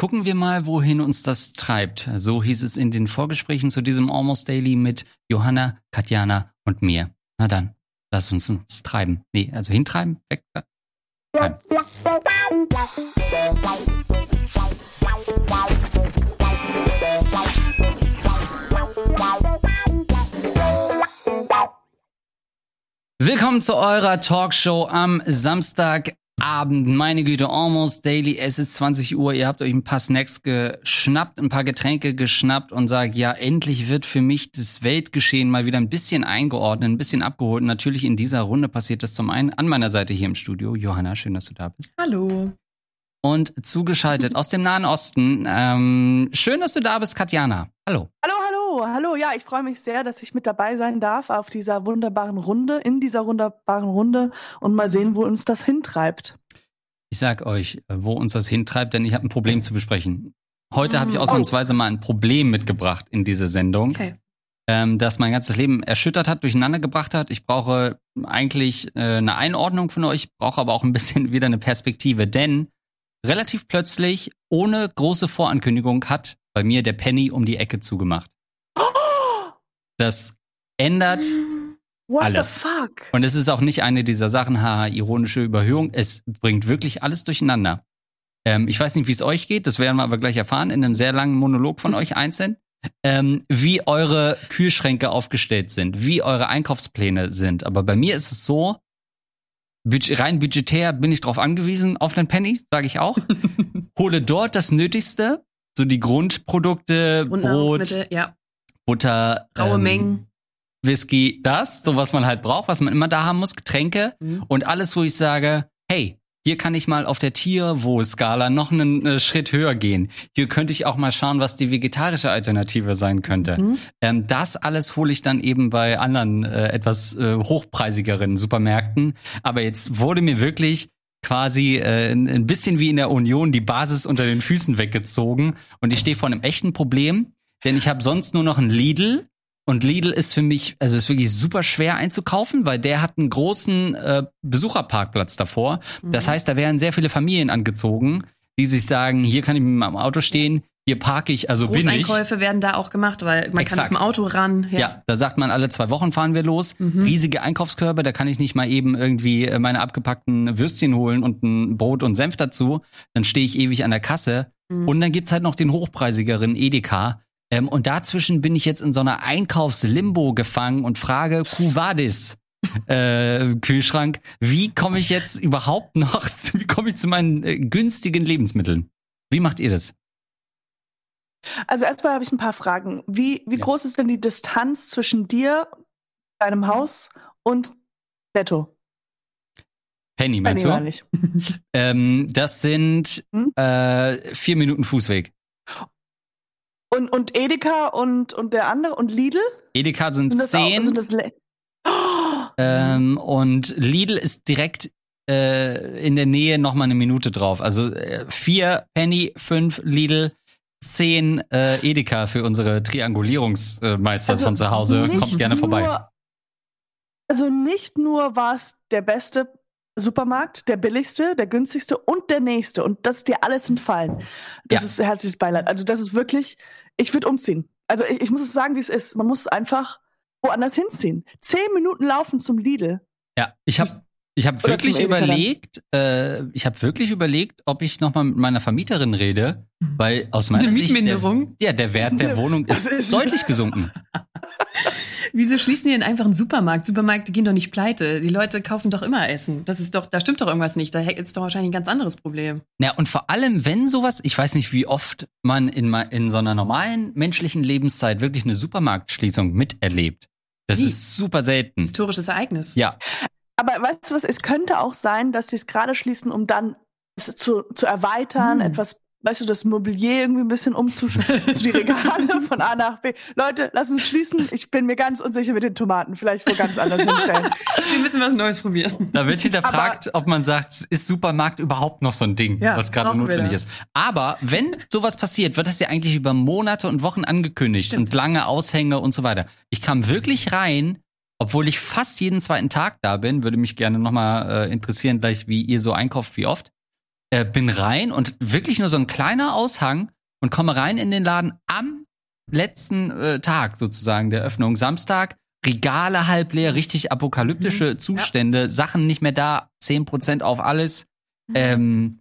gucken wir mal, wohin uns das treibt. So hieß es in den Vorgesprächen zu diesem Almost Daily mit Johanna, Katjana und mir. Na dann, lass uns uns treiben. Nee, also hintreiben, weg. Treiben. Willkommen zu eurer Talkshow am Samstagabend. Meine Güte, almost daily. Es ist 20 Uhr. Ihr habt euch ein paar Snacks geschnappt, ein paar Getränke geschnappt und sagt, ja, endlich wird für mich das Weltgeschehen mal wieder ein bisschen eingeordnet, ein bisschen abgeholt. Und natürlich in dieser Runde passiert das zum einen an meiner Seite hier im Studio. Johanna, schön, dass du da bist. Hallo. Und zugeschaltet aus dem Nahen Osten. Ähm, schön, dass du da bist, Katjana. Hallo. Hallo, hallo, hallo. Ja, ich freue mich sehr, dass ich mit dabei sein darf auf dieser wunderbaren Runde, in dieser wunderbaren Runde und mal sehen, wo uns das hintreibt. Ich sag euch, wo uns das hintreibt, denn ich habe ein Problem zu besprechen. Heute habe ich Oh. ausnahmsweise mal ein Problem mitgebracht in diese Sendung, Okay. ähm, das mein ganzes Leben erschüttert hat, durcheinander gebracht hat. Ich brauche eigentlich äh, eine Einordnung von euch, brauche aber auch ein bisschen wieder eine Perspektive, denn relativ plötzlich, ohne große Vorankündigung, hat bei mir der Penny um die Ecke zugemacht. Das ändert What Alles. the fuck? und es ist auch nicht eine dieser Sachen, haha, ironische Überhöhung. Es bringt wirklich alles durcheinander. Ähm, ich weiß nicht, wie es euch geht, das werden wir aber gleich erfahren in einem sehr langen Monolog von euch einzeln. Ähm, wie eure Kühlschränke aufgestellt sind, wie eure Einkaufspläne sind. Aber bei mir ist es so, budget, rein budgetär bin ich drauf angewiesen, auf den Penny, sage ich auch. Hole dort das Nötigste, so die Grundprodukte, Und Brot, ja, Butter, raue ähm, Mengen. Whisky, das, so was man halt braucht, was man immer da haben muss, Getränke Mhm. und alles, wo ich sage, hey, hier kann ich mal auf der Tierwohl-Skala noch einen äh, Schritt höher gehen. Hier könnte ich auch mal schauen, was die vegetarische Alternative sein könnte. Mhm. Ähm, das alles hole ich dann eben bei anderen äh, etwas äh, hochpreisigeren Supermärkten. Aber jetzt wurde mir wirklich quasi äh, ein ein bisschen wie in der Union die Basis unter den Füßen weggezogen und ich stehe vor einem echten Problem, denn ich habe sonst nur noch ein Lidl und Lidl ist für mich, also ist wirklich super schwer einzukaufen, weil der hat einen großen äh, Besucherparkplatz davor. Das Mhm. heißt, da werden sehr viele Familien angezogen, die sich sagen, hier kann ich mit meinem Auto stehen, hier parke ich, also bin ich. Großeinkäufe werden da auch gemacht, weil man Exakt. kann mit dem Auto ran. Ja. da sagt man, alle zwei Wochen fahren wir los. Mhm. Riesige Einkaufskörbe, da kann ich nicht mal eben irgendwie äh, meine abgepackten Würstchen holen und ein Brot und Senf dazu. Dann stehe ich ewig an der Kasse. Mhm. Und dann gibt's halt noch den hochpreisigeren Edeka. Ähm, und dazwischen bin ich jetzt in so einer Einkaufslimbo gefangen und frage, Kuvadis, äh, Kühlschrank, wie komme ich jetzt überhaupt noch, zu, wie komme ich zu meinen äh, günstigen Lebensmitteln? Wie macht ihr das? Also erstmal habe ich ein paar Fragen. Wie, wie Ja. groß ist denn die Distanz zwischen dir, deinem Haus und Netto? Penny, meinst Nee, du? nicht. Ähm, das sind Hm? äh, vier Minuten Fußweg. Und, und Edeka und, und der andere und Lidl? Edeka sind, Sind das auch, zehn sind oh, ähm, und Lidl ist direkt äh, in der Nähe noch mal eine Minute drauf. Also äh, vier Penny, fünf Lidl, zehn äh, Edeka für unsere Triangulierungsmeister Also von zu Hause. Kommt gerne vorbei. nur- Also nicht nur war es der beste Supermarkt, der billigste, der günstigste und der nächste. Und das ist dir alles entfallen. Das Ja. ist herzliches Beileid. Also das ist wirklich, ich würde umziehen. Also ich, ich muss es sagen, wie es ist. Man muss einfach woanders hinziehen. Zehn Minuten laufen zum Lidl. Ja, ich habe ich hab Oder wirklich überlegt, äh, ich habe wirklich überlegt, ob ich noch mal mit meiner Vermieterin rede, weil aus meiner Eine Sicht der, Mietminderung? ja, der Wert der Wohnung ist, ist- deutlich gesunken. Wieso schließen die denn einfach einen Supermarkt? Supermärkte gehen doch nicht pleite. Die Leute kaufen doch immer Essen. Das ist doch, da stimmt doch irgendwas nicht. Da ist doch wahrscheinlich ein ganz anderes Problem. Ja, und vor allem, wenn sowas, ich weiß nicht, wie oft man in, in so einer normalen menschlichen Lebenszeit wirklich eine Supermarktschließung miterlebt. Das Wie? ist super selten. Historisches Ereignis. Ja, Aber weißt du was, es könnte auch sein, dass sie es gerade schließen, um dann es zu, zu erweitern, Hm. etwas, weißt du, das Mobilier irgendwie ein bisschen umzuschalten, also die Regale von A nach B. Leute, lass uns schließen. Ich bin mir ganz unsicher mit den Tomaten. Vielleicht wo ganz anders hinstellen. Wir müssen was Neues probieren. da wird hinterfragt, ob man sagt, ist Supermarkt überhaupt noch so ein Ding, Ja, was gerade notwendig ist. Aber wenn sowas passiert, wird das ja eigentlich über Monate und Wochen angekündigt Stimmt. und lange Aushänge und so weiter. Ich kam wirklich rein, obwohl ich fast jeden zweiten Tag da bin, würde mich gerne nochmal äh, interessieren, gleich wie ihr so einkauft, wie oft. Äh, bin rein und wirklich nur so ein kleiner Aushang und komme rein in den Laden am letzten äh, Tag sozusagen der Öffnung, Samstag. Regale halb leer, richtig apokalyptische Zustände, Sachen nicht mehr da, 10% auf alles. Ähm,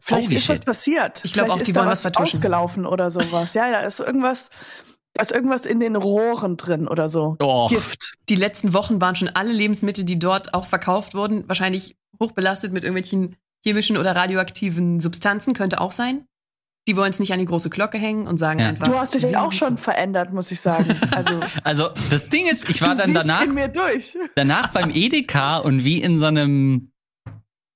Vielleicht ist was shit. passiert. Ich glaub Vielleicht auch, die wollen was vertuschen. ausgelaufen oder sowas. Ja, da ist irgendwas, da ist irgendwas in den Rohren drin oder so. Oh, Gift. Die letzten Wochen waren schon alle Lebensmittel, die dort auch verkauft wurden, wahrscheinlich hochbelastet mit irgendwelchen chemischen oder radioaktiven Substanzen, könnte auch sein. Die wollen es nicht an die große Glocke hängen und sagen Ja. einfach. Du hast dich auch schon verändert, muss ich sagen. Also also das Ding ist, ich war du dann danach in mir durch. danach beim Edeka und wie in so einem,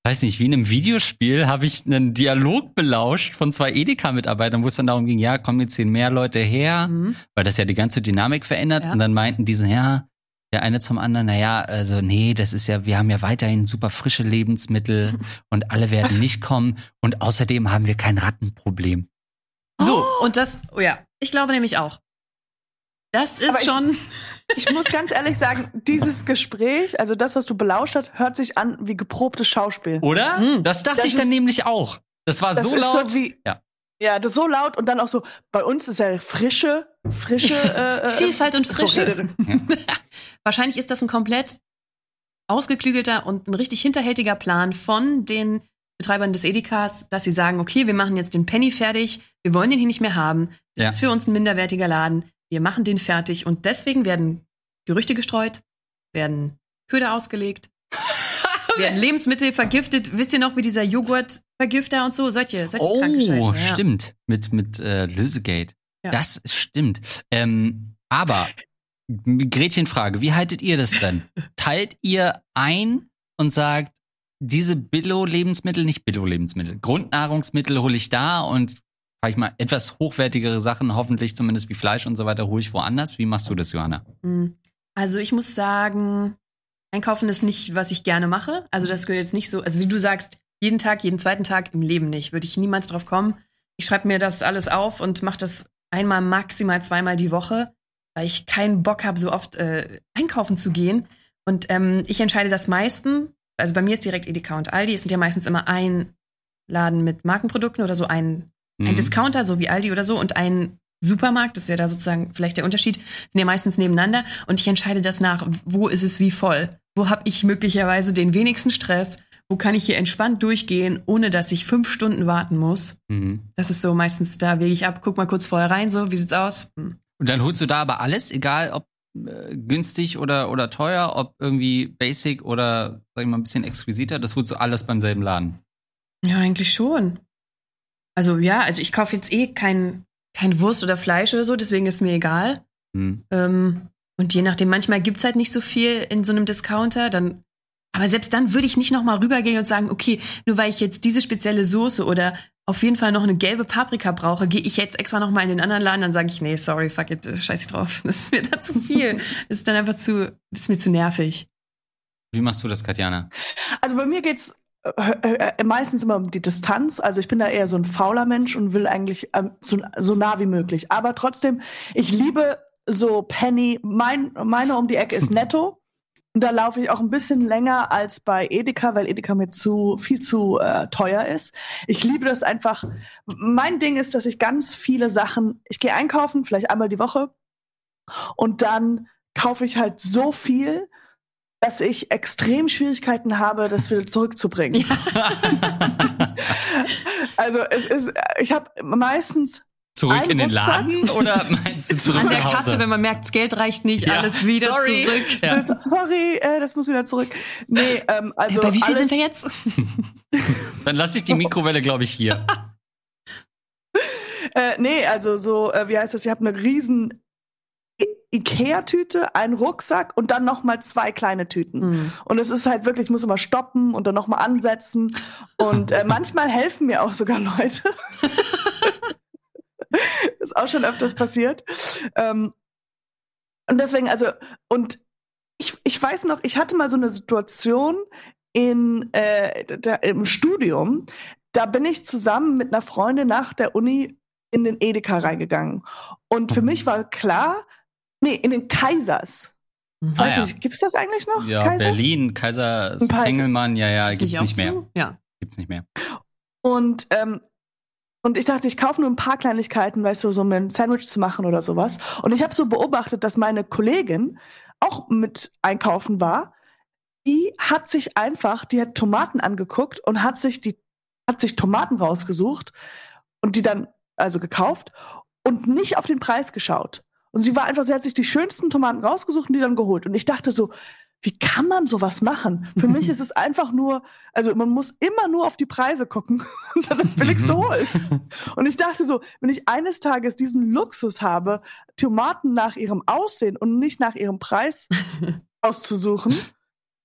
weiß nicht, wie in einem Videospiel habe ich einen Dialog belauscht von zwei Edeka-Mitarbeitern, wo es dann darum ging, ja, kommen jetzt hier mehr Leute her, Mhm. weil das ja die ganze Dynamik verändert. Ja. Und dann meinten die so, ja, der eine zum anderen, naja, also nee, das ist ja, wir haben ja weiterhin super frische Lebensmittel und alle werden nicht kommen und außerdem haben wir kein Rattenproblem. So, und das, oh ja, ich glaube nämlich auch. Das ist ich- schon. Ich muss ganz ehrlich sagen, dieses Gespräch, also das, was du belauscht hast, hört sich an wie geprobtes Schauspiel. Oder? Mhm. Das dachte Das ich dann ist- nämlich auch. Das war Das so ist laut. So wie, Ja. ja, das ist so laut und dann auch so, bei uns ist ja frische, frische äh, äh, Vielfalt und Frische. So, Wahrscheinlich ist das ein komplett ausgeklügelter und ein richtig hinterhältiger Plan von den Betreibern des Edekas, dass sie sagen, okay, wir machen jetzt den Penny fertig, wir wollen den hier nicht mehr haben, das Ja. ist für uns ein minderwertiger Laden, wir machen den fertig und deswegen werden Gerüchte gestreut, werden Köder ausgelegt, werden Lebensmittel vergiftet. Wisst ihr noch, wie dieser Joghurtvergifter und so, solche, solche. Oh, ja. stimmt. Mit, mit äh, Lösegate. Ja. Das stimmt. Ähm, aber, Gretchenfrage, wie haltet ihr das denn? Teilt ihr ein und sagt, diese Billo-Lebensmittel, nicht Billo-Lebensmittel, Grundnahrungsmittel hole ich da und sag ich mal, etwas hochwertigere Sachen, hoffentlich zumindest wie Fleisch und so weiter, hole ich woanders. Wie machst du das, Johanna? Hm. Also ich muss sagen, einkaufen ist nicht, was ich gerne mache. Also das gehört jetzt nicht so, also wie du sagst, jeden Tag, jeden zweiten Tag im Leben nicht. Würde ich niemals drauf kommen. Ich schreibe mir das alles auf und mache das einmal, maximal zweimal die Woche, weil ich keinen Bock habe, so oft äh, einkaufen zu gehen. Und ähm, ich entscheide das meisten. Also bei mir ist direkt Edeka und Aldi. Es sind ja meistens immer ein Laden mit Markenprodukten oder so ein ein Mhm. Discounter, so wie Aldi oder so, und ein Supermarkt, das ist ja da sozusagen vielleicht der Unterschied, sind ja meistens nebeneinander. Und ich entscheide das nach, wo ist es wie voll? Wo habe ich möglicherweise den wenigsten Stress? Wo kann ich hier entspannt durchgehen, ohne dass ich fünf Stunden warten muss? Mhm. Das ist so meistens, da wege ich ab, guck mal kurz vorher rein, so, wie sieht's aus? Hm. Und dann holst du da aber alles, egal ob äh, günstig oder, oder teuer, ob irgendwie basic oder, sag ich mal, ein bisschen exquisiter, das holst du alles beim selben Laden. Ja, eigentlich schon. Also ja, also ich kaufe jetzt eh kein, kein Wurst oder Fleisch oder so, deswegen ist mir egal. Mhm. Ähm, und je nachdem, manchmal gibt's halt nicht so viel in so einem Discounter, dann. Aber selbst dann würde ich nicht nochmal rübergehen und sagen, okay, nur weil ich jetzt diese spezielle Soße oder auf jeden Fall noch eine gelbe Paprika brauche, gehe ich jetzt extra nochmal in den anderen Laden, dann sage ich, nee, sorry, fuck it, äh, scheiß ich drauf. Das ist mir da zu viel. Das ist dann einfach zu, das ist mir zu nervig. Wie machst du das, Katjana? Also bei mir geht's äh, äh, meistens immer um die Distanz. Also ich bin da eher so ein fauler Mensch und will eigentlich ähm, so, so nah wie möglich. Aber trotzdem, ich liebe so Penny. Mein, meine um die Ecke ist netto. Und da laufe ich auch ein bisschen länger als bei Edeka, weil Edeka mir zu viel zu äh, teuer ist. Ich liebe das einfach. Mein Ding ist, dass ich ganz viele Sachen, ich gehe einkaufen, vielleicht einmal die Woche, und dann kaufe ich halt so viel, dass ich extrem Schwierigkeiten habe, das wieder zurückzubringen. Also es ist, ich habe meistens Zurück Ein in den Rucksack? Laden oder meinst du zurück An der nach Hause? Kasse, wenn man merkt, das Geld reicht nicht, Ja. alles wieder Sorry. zurück. Ja. Sorry, äh, das muss wieder zurück. Nee, ähm, also Äh, Bei wie viel sind wir jetzt? Dann lasse ich die Mikrowelle, glaube ich, hier. Äh, nee, also so, äh, wie heißt das? Ich habe eine riesen Ikea-Tüte, einen Rucksack und dann noch mal zwei kleine Tüten. Hm. Und es ist halt wirklich, ich muss immer stoppen und dann noch mal ansetzen. Und äh, manchmal helfen mir auch sogar Leute. ist auch schon öfters passiert. Ähm, und deswegen, also, und ich, ich weiß noch, ich hatte mal so eine Situation in, äh, da, im Studium, da bin ich zusammen mit einer Freundin nach der Uni in den Edeka reingegangen. Und für mich war klar, nee, in den Kaisers. Mhm. Ah, Weiß ja. nicht, gibt's das eigentlich noch? Ja, Kaisers? Berlin, Kaiser Tengelmann, ja, ja, gibt's auch nicht mehr. zu? Ja. Gibt's nicht mehr. Und, ähm, und ich dachte, ich kaufe nur ein paar Kleinigkeiten, weißt du, so um ein Sandwich zu machen oder sowas. Und ich habe so beobachtet, dass meine Kollegin auch mit einkaufen war. Die hat sich einfach, die hat Tomaten angeguckt und hat sich die, hat sich Tomaten rausgesucht und die dann also gekauft und nicht auf den Preis geschaut. Und sie war einfach, sie hat sich die schönsten Tomaten rausgesucht und die dann geholt. Und ich dachte so, wie kann man sowas machen? Für mich ist es einfach nur, also man muss immer nur auf die Preise gucken und dann das Billigste holen. Und ich dachte so, wenn ich eines Tages diesen Luxus habe, Tomaten nach ihrem Aussehen und nicht nach ihrem Preis auszusuchen,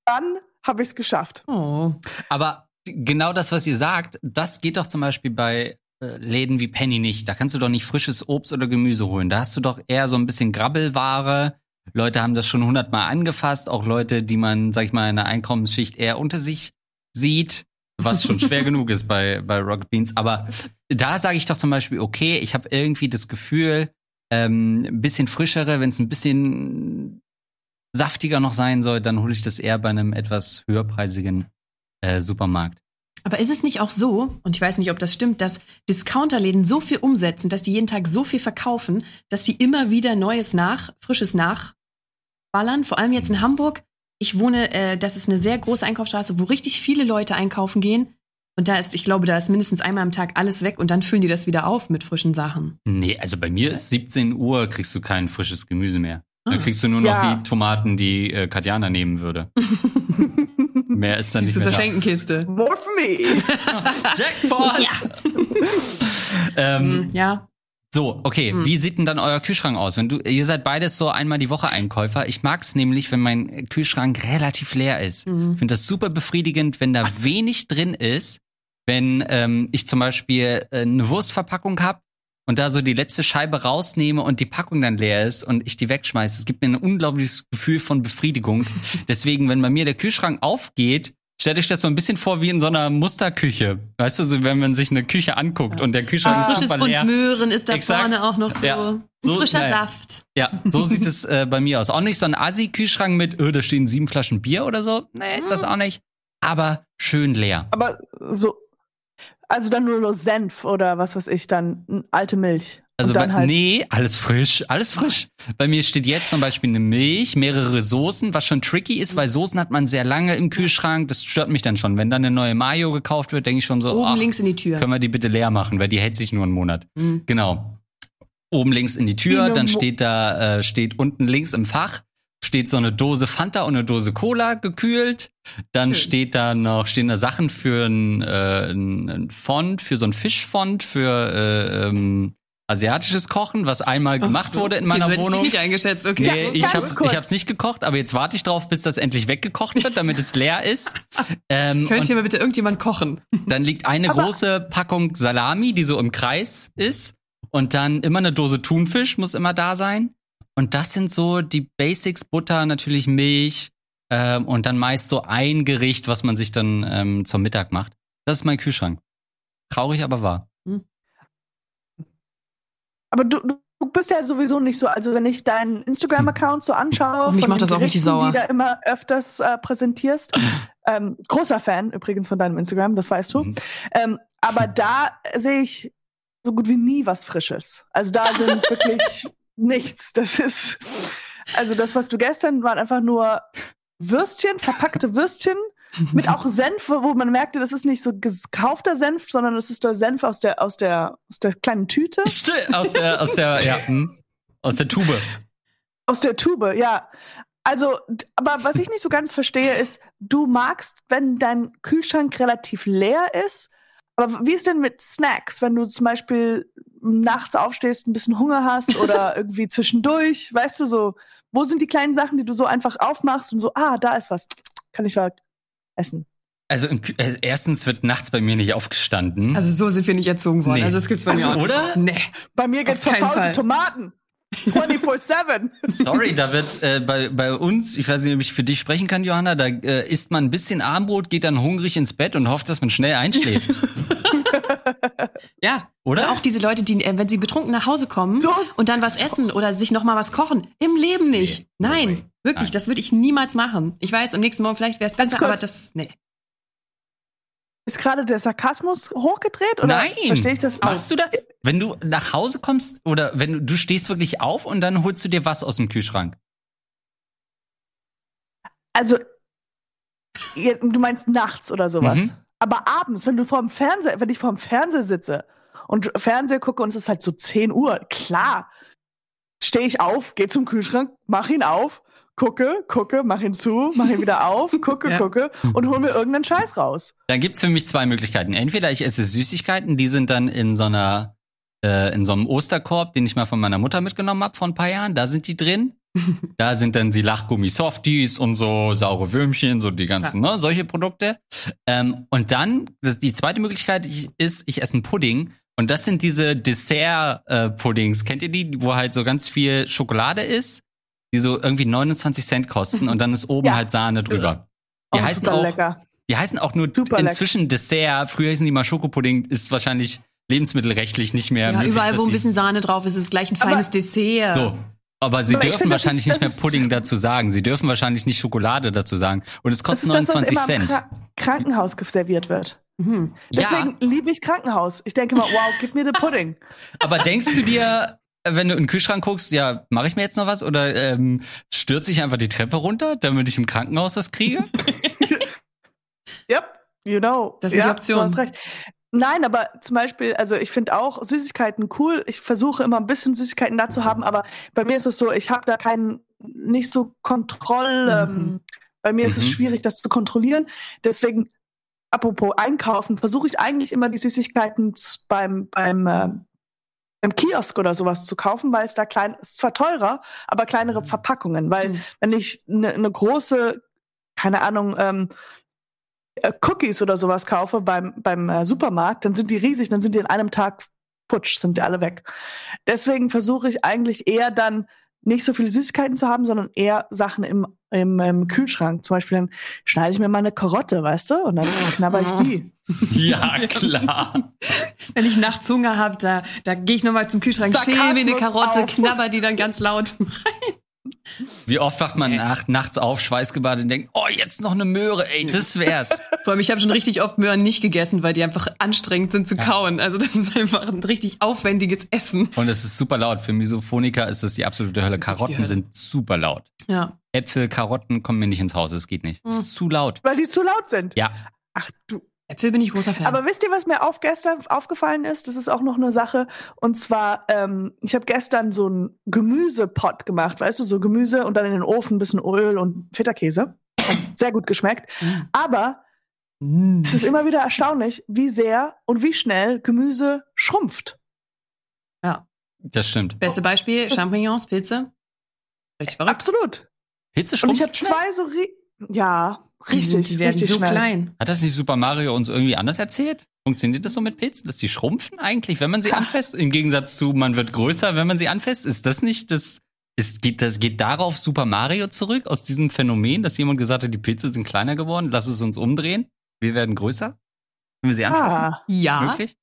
dann habe ich es geschafft. Oh. Aber genau das, was ihr sagt, das geht doch zum Beispiel bei äh, Läden wie Penny nicht. Da kannst du doch nicht frisches Obst oder Gemüse holen. Da hast du doch eher so ein bisschen Grabbelware. Leute haben das schon hundertmal angefasst, auch Leute, die man, sag ich mal, in der Einkommensschicht eher unter sich sieht, was schon schwer genug ist bei, bei Rocket Beans. Aber da sage ich doch zum Beispiel, okay, ich habe irgendwie das Gefühl, ähm, ein bisschen frischere, wenn es ein bisschen saftiger noch sein soll, dann hole ich das eher bei einem etwas höherpreisigen äh, Supermarkt. Aber ist es nicht auch so, und ich weiß nicht, ob das stimmt, dass Discounterläden so viel umsetzen, dass die jeden Tag so viel verkaufen, dass sie immer wieder Neues nach, Frisches nachballern? Vor allem jetzt in Hamburg. Ich wohne, äh, das ist eine sehr große Einkaufsstraße, wo richtig viele Leute einkaufen gehen. Und da ist, ich glaube, da ist mindestens einmal am Tag alles weg und dann füllen die das wieder auf mit frischen Sachen. Nee, also bei mir ist 17 Uhr, kriegst du kein frisches Gemüse mehr. Dann Ah. kriegst du nur noch Ja. die Tomaten, die äh, Katjana nehmen würde. mehr ist dann Die nicht zur mehr. Verschenkenkiste. More for me. Jackpot! ähm, Hm, ja. So, okay, Hm. wie sieht denn dann euer Kühlschrank aus? Wenn du, ihr seid beides so einmal die Woche Einkäufer. Ich mag's nämlich, wenn mein Kühlschrank relativ leer ist. Mhm. Ich finde das super befriedigend, wenn da wenig drin ist. Wenn ähm, ich zum Beispiel äh, eine Wurstverpackung hab und da so die letzte Scheibe rausnehme und die Packung dann leer ist und ich die wegschmeiße. Es gibt mir ein unglaubliches Gefühl von Befriedigung. Deswegen, wenn bei mir der Kühlschrank aufgeht, stell dich das so ein bisschen vor wie in so einer Musterküche. Weißt du, so wenn man sich eine Küche anguckt und der Kühlschrank Ah. ist Frisches super Bund leer. Möhren ist da Exakt. vorne auch noch so. Ja. So- frischer naja. Saft. Ja, so sieht es äh, bei mir aus. Auch nicht so ein Assi-Kühlschrank mit, öh, da stehen sieben Flaschen Bier oder so. Nee, das auch nicht. Aber schön leer. Aber so, also dann nur noch Senf oder was weiß ich, dann alte Milch. Also bei, halt, nee, alles frisch, alles frisch. Bei mir steht jetzt zum Beispiel eine Milch, mehrere Soßen, was schon tricky ist, weil Soßen hat man sehr lange im Kühlschrank. Das stört mich dann schon. Wenn dann eine neue Mayo gekauft wird, denke ich schon so, Oben ach, links in die Tür. können wir die bitte leer machen, weil die hält sich nur einen Monat. Mhm. Genau. Oben links in die Tür, dann steht da, äh, steht unten links im Fach, steht so eine Dose Fanta und eine Dose Cola gekühlt. Dann Schön. steht da noch, stehen da Sachen für ein, äh, ein Fond, für so ein Fischfond, für äh, ähm, asiatisches Kochen, was einmal gemacht wurde in meiner Wieso ich Wohnung. dich nicht eingeschätzt, okay. Nee, Ja, ich hab's, kurz. ich hab's nicht gekocht, aber jetzt warte ich drauf, bis das endlich weggekocht wird, damit es leer ist. Ähm, Könnt hier mal bitte irgendjemand kochen? dann liegt eine Aber- große Packung Salami, die so im Kreis ist. Und dann immer eine Dose Thunfisch muss immer da sein. Und das sind so die Basics, Butter, natürlich Milch. Ähm, und dann meist so ein Gericht, was man sich dann ähm, zum Mittag macht. Das ist mein Kühlschrank. Traurig, aber wahr. Aber du, du bist ja sowieso nicht so, also wenn ich deinen Instagram-Account so anschaue, Mich von macht den das auch richtig sauer. die da immer öfters äh, präsentierst. ähm, großer Fan übrigens von deinem Instagram, das weißt du. Mhm. Ähm, aber da sehe ich so gut wie nie was Frisches. Also da sind wirklich nichts. Das ist, also das, was du gestern waren einfach nur Würstchen, verpackte Würstchen mit auch Senf, wo man merkte, das ist nicht so gekaufter Senf, sondern das ist der Senf aus der, aus der, aus der kleinen Tüte. Still, aus der, aus der, ja, hm, aus der Tube. Aus der Tube, ja. Also, aber was ich nicht so ganz verstehe, ist, du magst, wenn dein Kühlschrank relativ leer ist. Aber wie ist denn mit Snacks, wenn du zum Beispiel nachts aufstehst, ein bisschen Hunger hast oder irgendwie zwischendurch, weißt du so, wo sind die kleinen Sachen, die du so einfach aufmachst und so, ah, da ist was, kann ich mal essen. Also im, äh, erstens wird nachts bei mir nicht aufgestanden. Also so sind wir nicht erzogen worden. Nee. Also das gibt's bei mir Also, auch. oder? Nee. Bei mir keinen verfaulte. Tomaten. 24-7. Sorry, da wird äh, bei, bei uns, ich weiß nicht, ob ich für dich sprechen kann, Johanna, da äh, isst man ein bisschen Armbrot, geht dann hungrig ins Bett und hofft, dass man schnell einschläft. Ja. Oder? Oder auch diese Leute, die, äh, wenn sie betrunken nach Hause kommen So. und dann was essen oder sich noch mal was kochen. Im Leben nicht. Nee, no. Nein, wirklich, Nein. das würde ich niemals machen. Ich weiß, am nächsten Morgen vielleicht wäre es besser, aber das, nee. Ist gerade der Sarkasmus hochgedreht oder Nein. verstehe ich das? Machst du das? Wenn du nach Hause kommst oder wenn du, du stehst wirklich auf und dann holst du dir was aus dem Kühlschrank. Also, du meinst nachts oder sowas. Mhm. Aber abends, wenn du vorm Fernseher, wenn ich vorm Fernseher sitze und Fernseher gucke und es ist halt so 10 Uhr, klar, stehe ich auf, gehe zum Kühlschrank, mach ihn auf, gucke, gucke, mach ihn zu, mach ihn wieder auf, gucke, Ja. gucke und hol mir irgendeinen Scheiß raus. Dann gibt's für mich zwei Möglichkeiten. Entweder ich esse Süßigkeiten, die sind dann in so einer äh, in so einem Osterkorb, den ich mal von meiner Mutter mitgenommen hab vor ein paar Jahren. Da sind die drin. Da sind dann die Lachgummi-Softies und so saure Würmchen, so die ganzen, ne, solche Produkte. Ähm, und dann, das, die zweite Möglichkeit ich, ist, ich esse einen Pudding. Und das sind diese Dessert-Puddings. Kennt ihr die, wo halt so ganz viel Schokolade ist, die so irgendwie 29 Cent kosten und dann ist oben Ja. halt Sahne drüber. Die Oh, heißen super auch, lecker. die heißen auch nur Super lecker. inzwischen Dessert. Früher hießen die mal Schokopudding, ist wahrscheinlich lebensmittelrechtlich nicht mehr Ja, möglich. überall, wo ein bisschen Sahne drauf ist, ist es gleich ein feines Dessert. So. Aber sie Aber dürfen finde, das wahrscheinlich ist- nicht mehr das ist- Pudding dazu sagen. Sie dürfen wahrscheinlich nicht Schokolade dazu sagen. Und es Das kostet ist das, was 29 immer im Cent. Kra Krankenhaus serviert wird. Mhm. Deswegen liebe ich Krankenhaus. Ich denke mal, wow, gib mir den Pudding. Aber denkst du dir, wenn du in den Kühlschrank guckst, ja, mache ich mir jetzt noch was oder ähm, stürze ich einfach die Treppe runter, damit ich im Krankenhaus was kriege? Yep, you know. Das sind die ja, Optionen. Du hast recht. Nein, aber zum Beispiel, also ich finde auch Süßigkeiten cool. Ich versuche immer ein bisschen Süßigkeiten da zu haben, aber bei mir ist es so, ich habe da keinen, nicht so Kontroll. Mhm. Ähm, bei mir ist es Mhm. schwierig, das zu kontrollieren. Deswegen, apropos Einkaufen, versuche ich eigentlich immer die Süßigkeiten beim, beim, ähm, beim Kiosk oder sowas zu kaufen, weil es da klein, ist zwar teurer, aber kleinere Verpackungen, weil Mhm. wenn ich eine ne große, keine Ahnung, ähm, äh, Cookies oder sowas kaufe beim, beim äh, Supermarkt, dann sind die riesig, dann sind die in einem Tag putsch, sind die alle weg. Deswegen versuche ich eigentlich eher dann nicht so viele Süßigkeiten zu haben, sondern eher Sachen im, im, im Kühlschrank. Zum Beispiel dann schneide ich mir mal eine Karotte, weißt du, und dann knabber ich die. ja, klar. Wenn ich nachts Hunger habe, da, da gehe ich nochmal zum Kühlschrank, schäle mir eine Karotte, auf. knabber die dann ganz laut. Wie oft wacht man nach, nachts auf, schweißgebadet und denkt, oh, jetzt noch eine Möhre, ey, das wär's. Vor allem, ich habe schon richtig oft Möhren nicht gegessen, weil die einfach anstrengend sind zu kauen. Also das ist einfach ein richtig aufwendiges Essen. Und es ist super laut. Für Misophoniker ist das die absolute Hölle. Karotten Hölle. sind super laut. Ja. Äpfel, Karotten kommen mir nicht ins Haus. Das geht nicht. Es Hm. ist zu laut. Weil die zu laut sind. Ja. Ach du. Äpfel bin ich großer Fan. Aber wisst ihr, was mir auf gestern aufgefallen ist? Das ist auch noch eine Sache. Und zwar, ähm, ich habe gestern so einen Gemüsepot gemacht, weißt du, so Gemüse und dann in den Ofen ein bisschen Öl und Feta-Käse. Hat sehr gut geschmeckt. Aber Mm. es ist immer wieder erstaunlich, wie sehr und wie schnell Gemüse schrumpft. ja. Das stimmt. Beste Beispiel, Champignons, Pilze. Richtig verrückt. Absolut. Pilze Und ich habe schrumpfen? zwei so, ja, Die, richtig, sind, die werden richtig so schnell. klein. Hat das nicht Super Mario uns irgendwie anders erzählt? Funktioniert das so mit Pilzen, dass die schrumpfen eigentlich, wenn man sie anfasst? Im Gegensatz zu, man wird größer, wenn man sie anfasst. Ist das nicht das, ist, geht, das geht darauf Super Mario zurück, aus diesem Phänomen, dass jemand gesagt hat, die Pilze sind kleiner geworden, lass es uns umdrehen, wir werden größer, wenn wir sie anfassen? Ah, Ja, Wirklich?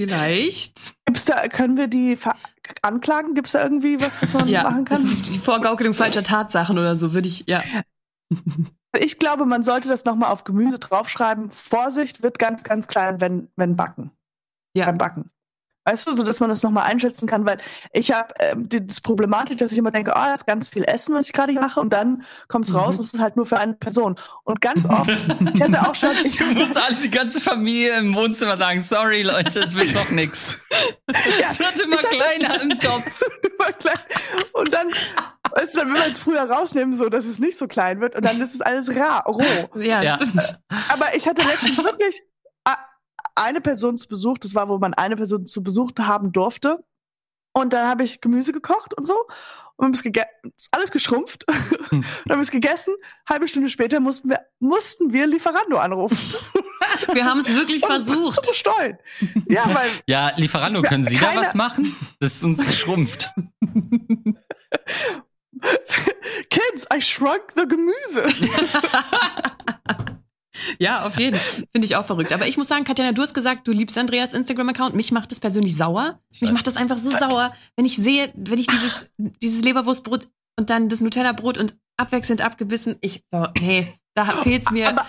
vielleicht. gibt's da, können wir die ver anklagen? Gibt's da irgendwie was, was man Ja, machen das kann? ist die Vorgaukelung falscher Tatsachen oder so, würde ich, ja. Ich glaube, man sollte das nochmal auf Gemüse draufschreiben. Vorsicht wird ganz, ganz klein, wenn, wenn backen. Ja. Beim Backen. Weißt du, so dass man das nochmal einschätzen kann, weil ich habe ähm, die- das Problematisch, dass ich immer denke, oh, das ist ganz viel Essen, was ich gerade hier mache, und dann kommt's Mhm. raus und es ist halt nur für eine Person. Und ganz oft, ich hatte auch schon, ich, Du musst alle die ganze Familie im Wohnzimmer sagen, sorry Leute, es wird doch nix. Es wird immer hatte- kleiner im Topf. immer klein. Und dann, weißt du, dann will man es früher rausnehmen, so dass es nicht so klein wird, und dann ist es alles ra roh. Ja, Ja. stimmt. Aber ich hatte letztens wirklich eine Person zu Besuch, das war, wo man eine Person zu Besuch haben durfte. Und dann habe ich Gemüse gekocht und so. Und haben es alles geschrumpft. Hm. und haben es gegessen. Halbe Stunde später mussten wir, mussten wir Lieferando anrufen. Wir haben es wirklich Um versucht. Zu besteuern. Ja, weil Ja, Lieferando, können Sie da was machen? Das ist uns geschrumpft. Kids, I shrunk the Gemüse. Ja, auf jeden. Finde ich auch verrückt. Aber ich muss sagen, Katjana, du hast gesagt, du liebst Andreas Instagram-Account. Mich macht das persönlich sauer. Mich macht das einfach so sauer, wenn ich sehe, wenn ich dieses, dieses Leberwurstbrot und dann das Nutella-Brot und abwechselnd abgebissen. Ich, so, nee, da fehlt's mir. Aber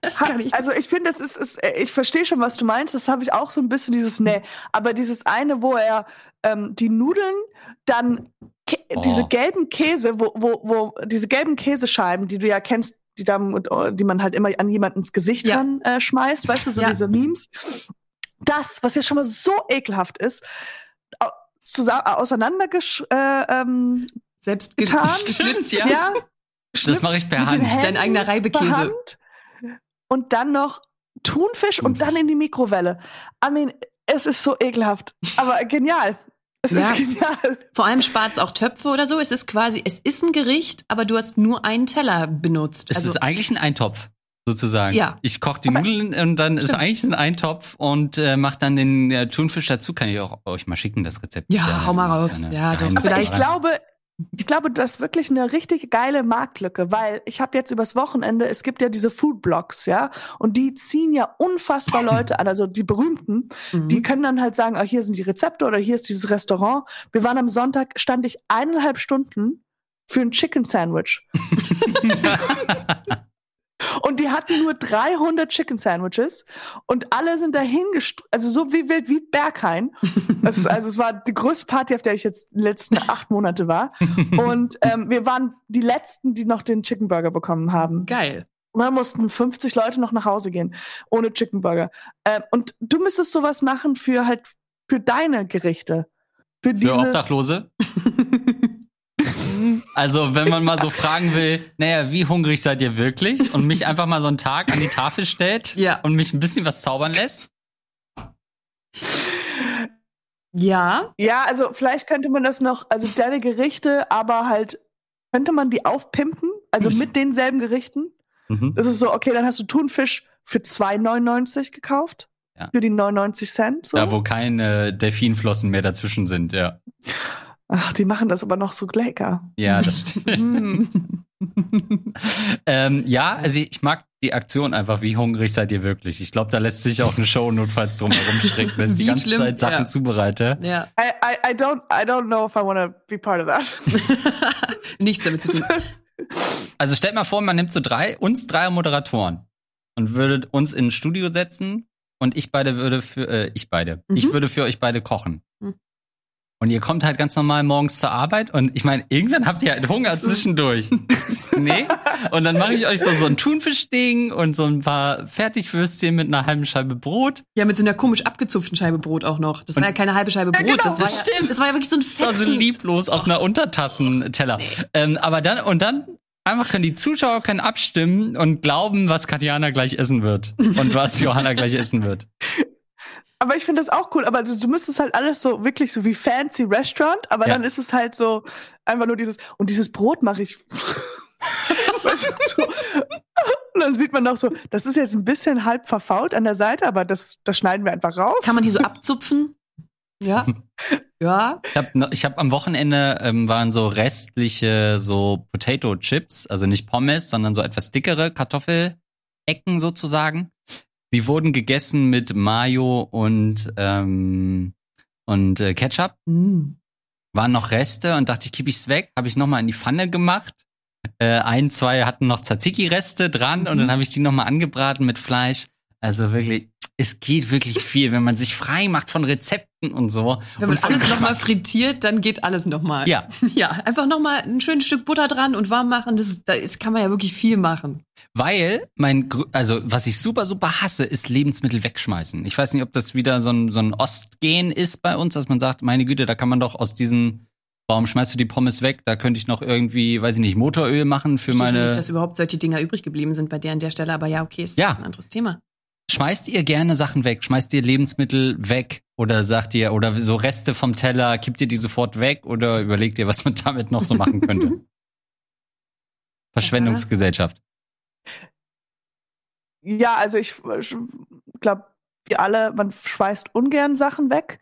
Das kann ich. Also ich finde, es ist, ist, ich verstehe schon, was du meinst. Das habe ich auch so ein bisschen dieses Nee. Aber dieses eine, wo er ähm, die Nudeln dann Oh. diese gelben Käse, wo, wo, wo diese gelben Käsescheiben, die du ja kennst, die, dann, die man halt immer an jemand ins Gesicht Ja. ran äh, schmeißt, weißt du, so Ja. diese Memes. Das, was ja schon mal so ekelhaft ist, au- zusa- auseinandergesch äh, ähm, Selbst getan. geschnitzt, ja. ja. Das mache ich per Hand. Dein eigener per Reibekäse. Hand und dann noch Thunfisch, und dann in die Mikrowelle. I mean, es ist so ekelhaft, aber genial. Es Ja. ist genial. Vor allem spart es auch Töpfe oder so. Es ist quasi, es ist ein Gericht, aber du hast nur einen Teller benutzt. Es Also, ist eigentlich ein Eintopf, sozusagen. Ja. Ich koche die Aber- Nudeln und dann ist Stimmt. eigentlich ein Eintopf und äh, mache dann den äh, Thunfisch dazu. Kann ich auch euch mal schicken, das Rezept. Ja, Ist hau mal ist raus. Ja, doch. Aber ich glaube, ich glaube, das ist wirklich eine richtig geile Marktlücke, weil ich habe jetzt übers Wochenende, es gibt ja diese Foodblogs, ja, und die ziehen ja unfassbar Leute an, also die berühmten, mhm. die können dann halt sagen, ah, hier sind die Rezepte oder hier ist dieses Restaurant. Wir waren am Sonntag, stand ich eineinhalb Stunden für ein Chicken Sandwich. Und die hatten nur 300 Chicken Sandwiches und alle sind dahin also so wie wild wie Berghain. Ist, also es war die größte Party, auf der ich jetzt die letzten acht Monate war. Und ähm, wir waren die letzten, die noch den Chicken Burger bekommen haben. Geil. Und dann mussten 50 Leute noch nach Hause gehen ohne Chicken Burger. Ähm, und du müsstest sowas machen für halt für deine Gerichte. Für, Für dieses, Also, wenn man mal so fragen will, naja, wie hungrig seid ihr wirklich? Und mich einfach mal so einen Tag an die Tafel stellt Ja. und mich ein bisschen was zaubern lässt. Ja, Ja, also vielleicht könnte man das noch, also deine Gerichte, aber halt, könnte man die aufpimpen? Also mit denselben Gerichten? Mhm. Das ist so, okay, dann hast du Thunfisch für 2,99 gekauft. Ja. Für die 99 Cent. So. Da, wo keine Delfinflossen mehr dazwischen sind, ja. Ach, die machen das aber noch so lecker. Ja, das stimmt. Mm. ähm, ja, also ich mag die Aktion einfach, wie hungrig seid ihr wirklich? Ich glaube, da lässt sich auch eine Show notfalls drum herum stricken, wenn ich die ganze schlimm, Zeit Sachen ja. zubereite. ja. I, I, I, don't, I don't know if I want to be part of that. Nichts damit zu tun. Also stellt mal vor, man nimmt so drei, uns drei Moderatoren und würde uns in ein Studio setzen und ich beide würde für, äh, ich beide, Mhm. ich würde für euch beide kochen. Und ihr kommt halt ganz normal morgens zur Arbeit und ich meine, irgendwann habt ihr halt Hunger zwischendurch. nee? Und dann mache ich euch so, so ein Thunfischding und so ein paar Fertigwürstchen mit einer halben Scheibe Brot. Ja, mit so einer komisch abgezupften Scheibe Brot auch noch. Das war ja keine halbe Scheibe Brot. genau, das, war das ja, stimmt. das war ja wirklich so ein Das war so Fetzen. lieblos auf einer Untertassenteller. Ähm, aber dann, und dann einfach können die Zuschauer können abstimmen und glauben, was Katjana gleich essen wird und was Johanna gleich essen wird. Aber ich finde das auch cool. Aber du, du müsstest halt alles so wirklich so wie fancy Restaurant, aber Ja. dann ist es halt so einfach nur dieses, und dieses Brot mache ich. weißt du, so. Und dann sieht man noch so, das ist jetzt ein bisschen halb verfault an der Seite, aber das, das schneiden wir einfach raus. Kann man die so abzupfen? Ja. Ja. Ich habe ich hab am Wochenende ähm, waren so restliche so Potato Chips, also nicht Pommes, sondern so etwas dickere Kartoffelecken sozusagen. Die wurden gegessen mit Mayo und ähm, und äh, Ketchup. Mm. waren noch Reste und dachte ich, kipp ich's weg. Habe ich nochmal in die Pfanne gemacht. Äh, ein, zwei hatten noch Tzatziki-Reste dran und Mhm. dann habe ich die nochmal angebraten mit Fleisch. Also wirklich, es geht wirklich viel, wenn man sich frei macht von Rezepten und so. Wenn man alles nochmal frittiert, dann geht alles nochmal. Ja, Ja, einfach nochmal ein schönes Stück Butter dran und warm machen. Das, da ist, kann man ja wirklich viel machen. weil mein, also was ich super, super hasse, ist Lebensmittel wegschmeißen. Ich weiß nicht, ob das wieder so ein, so ein Ostgen ist bei uns, dass man sagt, meine Güte, da kann man doch aus diesen, warum schmeißt du die Pommes weg? Da könnte ich noch irgendwie, weiß ich nicht, Motoröl machen für Ich meine. nicht, dass überhaupt solche Dinger übrig geblieben sind bei der an der Stelle, aber ja, okay, ist Ja. ein anderes Thema. Schmeißt ihr gerne Sachen weg? Schmeißt ihr Lebensmittel weg? Oder sagt ihr, oder so Reste vom Teller, kippt ihr die sofort weg? Oder überlegt ihr, was man damit noch so machen könnte? Verschwendungsgesellschaft. Ja, also ich, glaube, wir alle, man schmeißt ungern Sachen weg.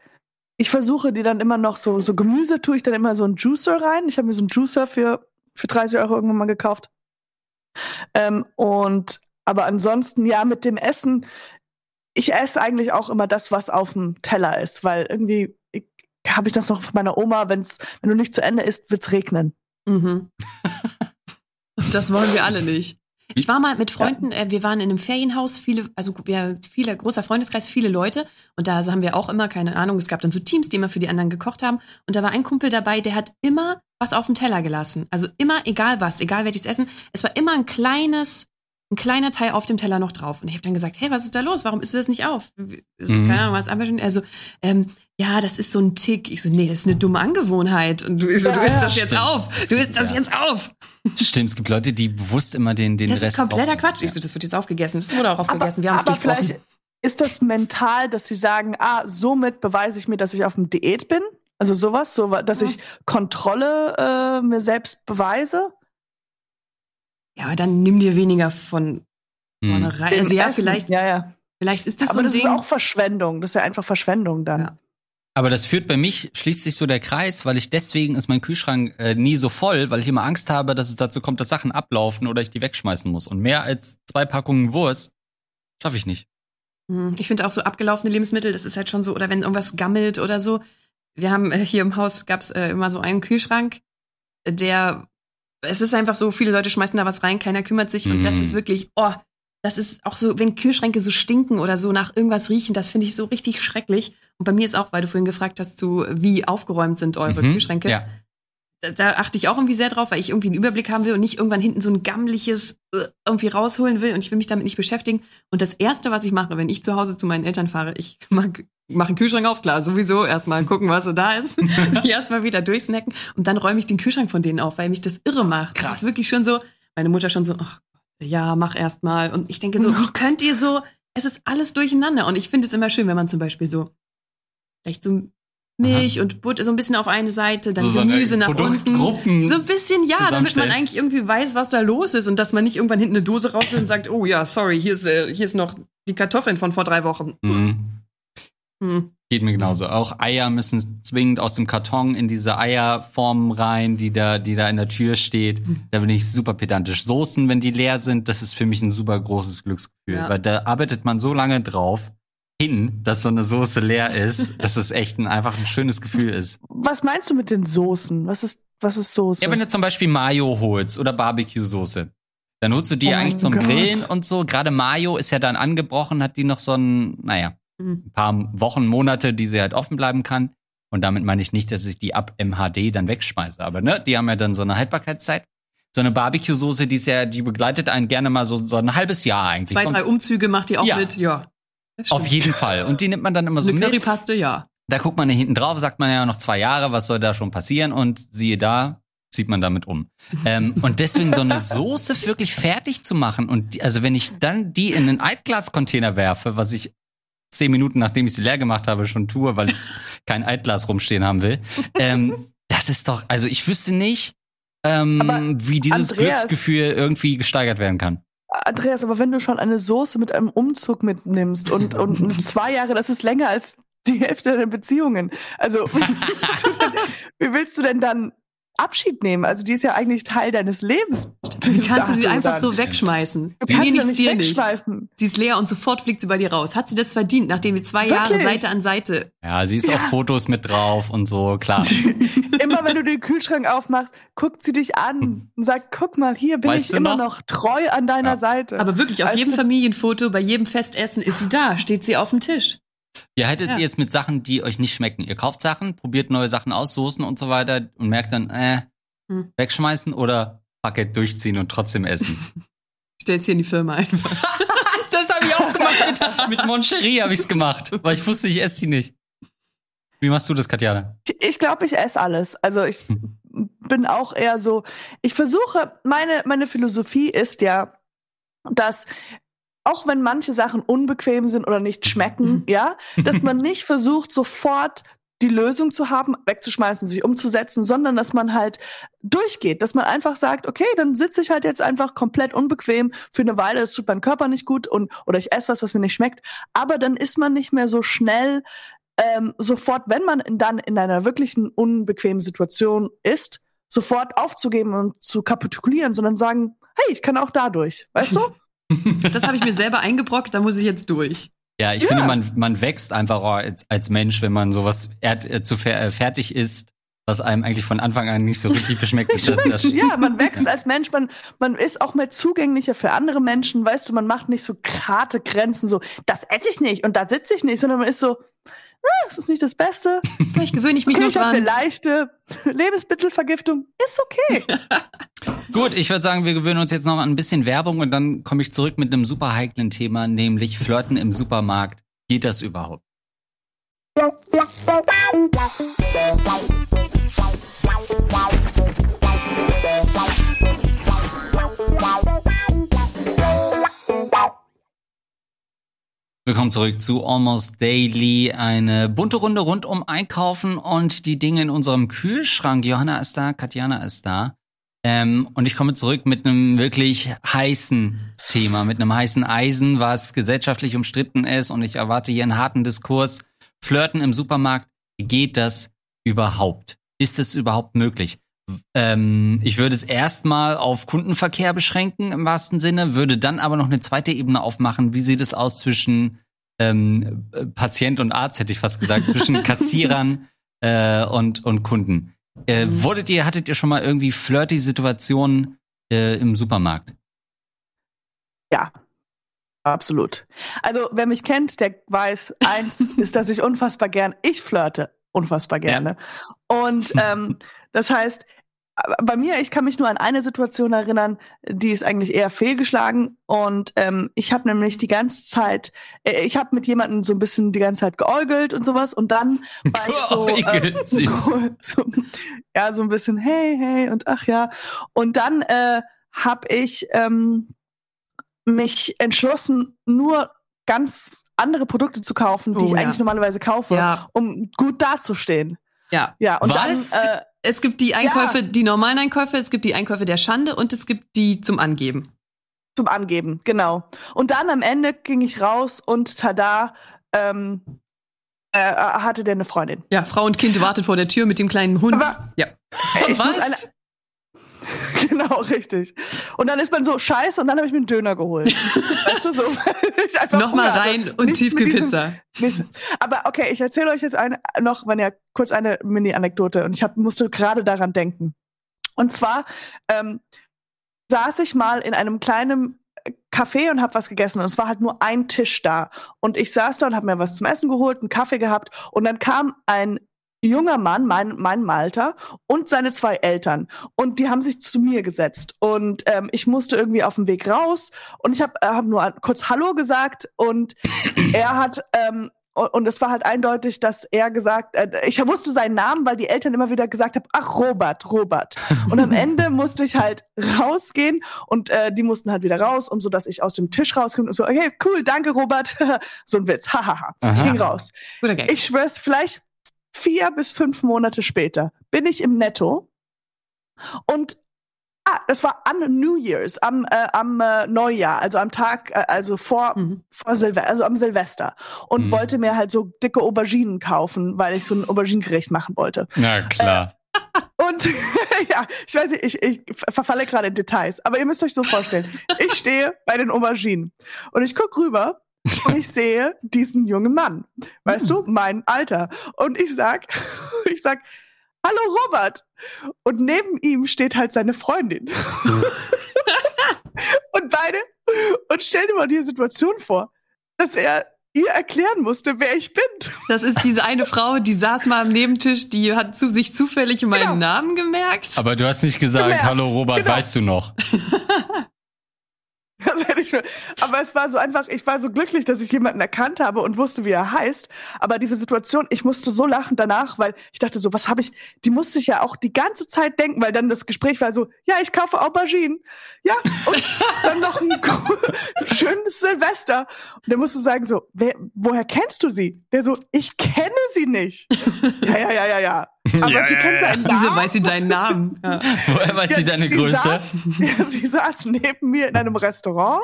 Ich versuche die dann immer noch so, so Gemüse tue ich dann immer so einen Juicer rein. Ich habe mir so einen Juicer für, für 30 Euro irgendwann mal gekauft. Ähm, und, aber ansonsten, ja, mit dem Essen, ich esse eigentlich auch immer das, was auf dem Teller ist, weil irgendwie habe ich das noch von meiner Oma, wenn's, wenn du nicht zu Ende isst, wird's regnen. Mhm. Und das wollen wir alle nicht. Ich war mal mit Freunden, äh, wir waren in einem Ferienhaus, viele, also wir, viele, großer Freundeskreis, viele Leute. Und da haben wir auch immer, keine Ahnung, es gab dann so Teams, die immer für die anderen gekocht haben. Und da war ein Kumpel dabei, der hat immer was auf den Teller gelassen. Also immer, egal was, egal welches Essen. Es war immer ein kleines, ein kleiner Teil auf dem Teller noch drauf. Und ich habe dann gesagt, hey, was ist da los? Warum isst du das nicht auf? So, Mhm. Keine Ahnung, was einfach schon. Also, ähm, ja, das ist so ein Tick. Ich so, nee, das ist eine dumme Angewohnheit. Und du, ich so, du Ja, isst ja, das jetzt stimmt. auf. Du isst das Ja. jetzt auf. Stimmt, es gibt Leute, die bewusst immer den, den Das Rest ist kompletter aufessen. Quatsch. Ich so, das wird jetzt aufgegessen. Das wurde auch Aber, aufgegessen. Wir haben es aber durchbrochen. vielleicht ist das mental, dass sie sagen, ah, somit beweise ich mir, dass ich auf dem Diät bin. Also sowas, so, dass Ja. ich Kontrolle äh, mir selbst beweise. Ja, aber dann nimm dir weniger von Hm. vorne rein. Wegen Also ja, Essen. vielleicht, Ja, ja. vielleicht ist das aber so ein das Ding. ist auch Verschwendung. Das ist ja einfach Verschwendung dann. Ja. Aber das führt bei mich, schließt sich so der Kreis, weil ich deswegen ist mein Kühlschrank äh, nie so voll, weil ich immer Angst habe, dass es dazu kommt, dass Sachen ablaufen oder ich die wegschmeißen muss. Und mehr als zwei Packungen Wurst schaffe ich nicht. Hm, Ich finde auch so abgelaufene Lebensmittel, das ist halt schon so, oder wenn irgendwas gammelt oder so. Wir haben äh, hier im Haus gab's äh, immer so einen Kühlschrank, der, es ist einfach so, viele Leute schmeißen da was rein, keiner kümmert sich und das Mhm. ist wirklich, oh, das ist auch so, wenn Kühlschränke so stinken oder so nach irgendwas riechen, das finde ich so richtig schrecklich. Und bei mir ist auch, weil du vorhin gefragt hast, zu, wie aufgeräumt sind eure Mhm. Kühlschränke. Ja. da, da achte ich auch irgendwie sehr drauf, weil ich irgendwie einen Überblick haben will und nicht irgendwann hinten so ein gammliches äh, irgendwie rausholen will und ich will mich damit nicht beschäftigen. Und das Erste, was ich mache, wenn ich zu Hause zu meinen Eltern fahre, ich mache mach einen Kühlschrank auf, klar, sowieso erstmal gucken, was so da ist, die erstmal wieder durchsnacken und dann räume ich den Kühlschrank von denen auf, weil mich das irre macht. Krass. Das ist wirklich schon so, meine Mutter schon so, ach, ja, mach erstmal. Und ich denke so, wie könnt ihr so, es ist alles durcheinander. Und ich finde es immer schön, wenn man zum Beispiel so, vielleicht so Milch und Butter so ein bisschen auf eine Seite, dann So so Gemüse nach unten. So ein bisschen, ja, damit man eigentlich irgendwie weiß, was da los ist und dass man nicht irgendwann hinten eine Dose rausholt und sagt, oh ja, sorry, hier ist, äh, hier ist noch die Kartoffeln von vor drei Wochen. Mhm. Hm. Geht mir genauso. Auch Eier müssen zwingend aus dem Karton in diese Eierformen rein, die da, die da in der Tür steht. Da bin ich super pedantisch. Soßen, wenn die leer sind, das ist für mich ein super großes Glücksgefühl, Ja. weil da arbeitet man so lange drauf hin, dass so eine Soße leer ist, dass es echt ein, einfach ein schönes Gefühl ist. Was meinst du mit den Soßen? Was ist, was ist Soße? Ja, wenn du zum Beispiel Mayo holst oder Barbecue-Soße, dann holst du die Oh eigentlich zum Gott. Grillen und so. Gerade Mayo ist ja dann angebrochen, hat die noch so ein, naja. Ein paar Wochen, Monate, die sie halt offen bleiben kann. Und damit meine ich nicht, dass ich die ab MHD dann wegschmeiße. Aber ne, die haben ja dann so eine Haltbarkeitszeit. So eine Barbecue-Soße, die ist ja, die begleitet einen gerne mal so, so ein halbes Jahr eigentlich. Zwei, drei Umzüge macht ihr auch Ja. mit, ja. Auf jeden Fall. Und die nimmt man dann immer so eine mit. Currypaste, ja. Da guckt man hinten drauf, sagt man ja noch zwei Jahre, was soll da schon passieren? Und siehe da, zieht man damit um. ähm, und deswegen so eine Soße wirklich fertig zu machen und die, also wenn ich dann die in einen Altglas-Container werfe, was ich zehn Minuten nachdem ich sie leer gemacht habe schon tue, weil ich kein Altglas rumstehen haben will, ähm, das ist doch, also ich wüsste nicht, ähm, wie dieses Andreas- Glücksgefühl irgendwie gesteigert werden kann. Andreas, aber wenn du schon eine Soße mit einem Umzug mitnimmst und, und zwei Jahre, das ist länger als die Hälfte der Beziehungen. Also, wie willst du denn, wie willst du denn dann Abschied nehmen? Also, die ist ja eigentlich Teil deines Lebens. Wie kannst du sie einfach dann. so wegschmeißen? Du kannst sie nichts, nicht dir nichts. wegschmeißen. Sie ist leer und sofort fliegt sie bei dir raus. Hat sie das verdient, nachdem wir zwei Jahre Wirklich? Seite an Seite. Ja, sie ist auf Fotos mit drauf und so, klar. Immer wenn du den Kühlschrank aufmachst, guckt sie dich an und sagt, guck mal, hier bin Weißt ich immer noch? noch treu an deiner Ja. Seite. Aber wirklich, auf Als jedem Familienfoto, bei jedem Festessen ist sie da, steht sie auf dem Tisch. Ihr hättet Ja. ihr es mit Sachen, die euch nicht schmecken. Ihr kauft Sachen, probiert neue Sachen aus, Soßen und so weiter und merkt dann, äh, Hm. wegschmeißen oder it, durchziehen und trotzdem essen. Stellt sie in die Firma einfach. das habe ich auch gemacht. Mit, mit Moncherie habe ich's gemacht, weil ich wusste, ich esse sie nicht. Wie machst du das, Katjana? Ich- Ich glaube, ich esse alles. Also ich bin auch eher so, ich versuche, meine, meine Philosophie ist ja, dass auch wenn manche Sachen unbequem sind oder nicht schmecken, ja, dass man nicht versucht, sofort die Lösung zu haben, wegzuschmeißen, sich umzusetzen, sondern dass man halt durchgeht, dass man einfach sagt, okay, dann sitze ich halt jetzt einfach komplett unbequem für eine Weile, es tut meinem Körper nicht gut und oder ich esse was, was mir nicht schmeckt, aber dann ist man nicht mehr so schnell ähm, sofort, wenn man in, dann in einer wirklichen unbequemen Situation ist, sofort aufzugeben und zu kapitulieren, sondern sagen, hey, ich kann auch dadurch, weißt du? Das habe ich mir selber eingebrockt, da muss ich jetzt durch. Ja, ich Ja. finde, man, man wächst einfach als, als Mensch, wenn man sowas äh, zu fer äh, fertig ist. was einem eigentlich von Anfang an nicht so richtig beschmeckt. Ja, man wächst als Mensch, man, man ist auch mehr zugänglicher für andere Menschen, weißt du, man macht nicht so harte Grenzen, so, das esse ich nicht und da sitze ich nicht, sondern man ist so, ah, das ist nicht das Beste. Ich gewöhne ich mich okay, nur ich dran. eine leichte Lebensmittelvergiftung, ist okay. Gut, ich würde sagen, wir gewöhnen uns jetzt noch an ein bisschen Werbung und dann komme ich zurück mit einem super heiklen Thema, nämlich Flirten im Supermarkt. Geht das überhaupt? Willkommen zurück zu Almost Daily. Eine bunte Runde rund um Einkaufen und die Dinge in unserem Kühlschrank. Johanna ist da, Katjana ist da. Ähm, und ich komme zurück mit einem wirklich heißen Thema, mit einem heißen Eisen, was gesellschaftlich umstritten ist. Und ich erwarte hier einen harten Diskurs. Flirten im Supermarkt. Geht das überhaupt? Ist es überhaupt möglich? Ähm, ich würde es erstmal auf Kundenverkehr beschränken im wahrsten Sinne, würde dann aber noch eine zweite Ebene aufmachen. Wie sieht es aus zwischen ähm, Patient und Arzt, hätte ich fast gesagt, zwischen Kassierern äh, und, und Kunden? Äh, wurdet ihr, hattet ihr schon mal irgendwie flirty Situationen äh, im Supermarkt? Ja, absolut. Also, wer mich kennt, der weiß, eins ist, dass ich unfassbar gern, ich flirte unfassbar gerne. Ja. Und ähm, das heißt, bei mir, ich kann mich nur an eine Situation erinnern, die ist eigentlich eher fehlgeschlagen. Und ähm, ich habe nämlich die ganze Zeit, äh, ich habe mit jemandem so ein bisschen die ganze Zeit geäugelt und sowas. Und dann war ich so, äh, so, ja, so ein bisschen, hey, hey und ach ja. Und dann äh, habe ich ähm, mich entschlossen, nur ganz andere Produkte zu kaufen, die oh, ich ja. eigentlich normalerweise kaufe, ja. um gut dazustehen. Ja. Ja, und Was? dann äh, es gibt die Einkäufe, ja. die normalen Einkäufe, es gibt die Einkäufe der Schande und es gibt die zum Angeben. Zum Angeben, genau. Und dann am Ende ging ich raus und tada, ähm, äh, hatte der eine Freundin. Ja, Frau und Kind wartet vor der Tür mit dem kleinen Hund. Aber, ja. Ich Was? Eine, Genau, richtig. Und dann ist man so scheiße und dann habe ich mir einen Döner geholt. weißt du, so. Nochmal rein und Tiefkühlpizza. Aber okay, ich erzähle euch jetzt eine, noch, wenn ja, kurz eine Mini-Anekdote und ich hab, musste gerade daran denken. Und zwar ähm, saß ich mal in einem kleinen Café und habe was gegessen und es war halt nur ein Tisch da und ich saß da und habe mir was zum Essen geholt, einen Kaffee gehabt und dann kam ein junger Mann, mein, mein Alter, und seine zwei Eltern. Und die haben sich zu mir gesetzt. Und ähm, ich musste irgendwie auf dem Weg raus. Und ich habe äh, hab nur kurz Hallo gesagt. Und er hat ähm, und es war halt eindeutig, dass er gesagt, äh, ich wusste seinen Namen, weil die Eltern immer wieder gesagt haben, ach Robert, Robert. Und am Ende musste ich halt rausgehen und äh, die mussten halt wieder raus, um so, dass ich aus dem Tisch rauskomme und so, okay, cool, danke Robert, so ein Witz, hahaha, ging raus. Ich schwör's, vielleicht vier bis fünf Monate später bin ich im Netto und ah, das war an New Year's, am, äh, am äh, Neujahr, also am Tag, äh, also vor, mhm. vor Silvester, also am Silvester und mhm. wollte mir halt so dicke Auberginen kaufen, weil ich so ein Auberginengericht machen wollte. Na klar. Äh, und ja, ich weiß nicht, ich, ich verfalle gerade in Details, aber ihr müsst euch so vorstellen, ich stehe bei den Auberginen und ich guck rüber und ich sehe diesen jungen Mann, weißt du, mein Alter. Und ich sag, ich sag, hallo Robert. Und neben ihm steht halt seine Freundin. und beide, und stell dir mal die Situation vor, dass er ihr erklären musste, wer ich bin. Das ist diese eine Frau, die saß mal am Nebentisch, die hat zu sich zufällig meinen genau. Namen gemerkt. Aber du hast nicht gesagt, gemerkt. hallo Robert, genau. weißt du noch? aber es war so einfach, ich war so glücklich, dass ich jemanden erkannt habe und wusste, wie er heißt. Aber diese Situation, ich musste so lachen danach, weil ich dachte so, was habe ich, die musste ich ja auch die ganze Zeit denken, weil dann das Gespräch war so, ja, ich kaufe Auberginen. Ja, und dann noch ein schönes Silvester. Und der musste sagen so, wer, woher kennst du sie? Der so, ich kenne sie nicht. ja, ja, ja, ja, ja. Aber ja, sie ja, kennt deinen Namen. Wieso weiß sie deinen Namen? Ja. Woher weiß ja, sie deine Größe? Saß, sie saß neben mir in einem Restaurant.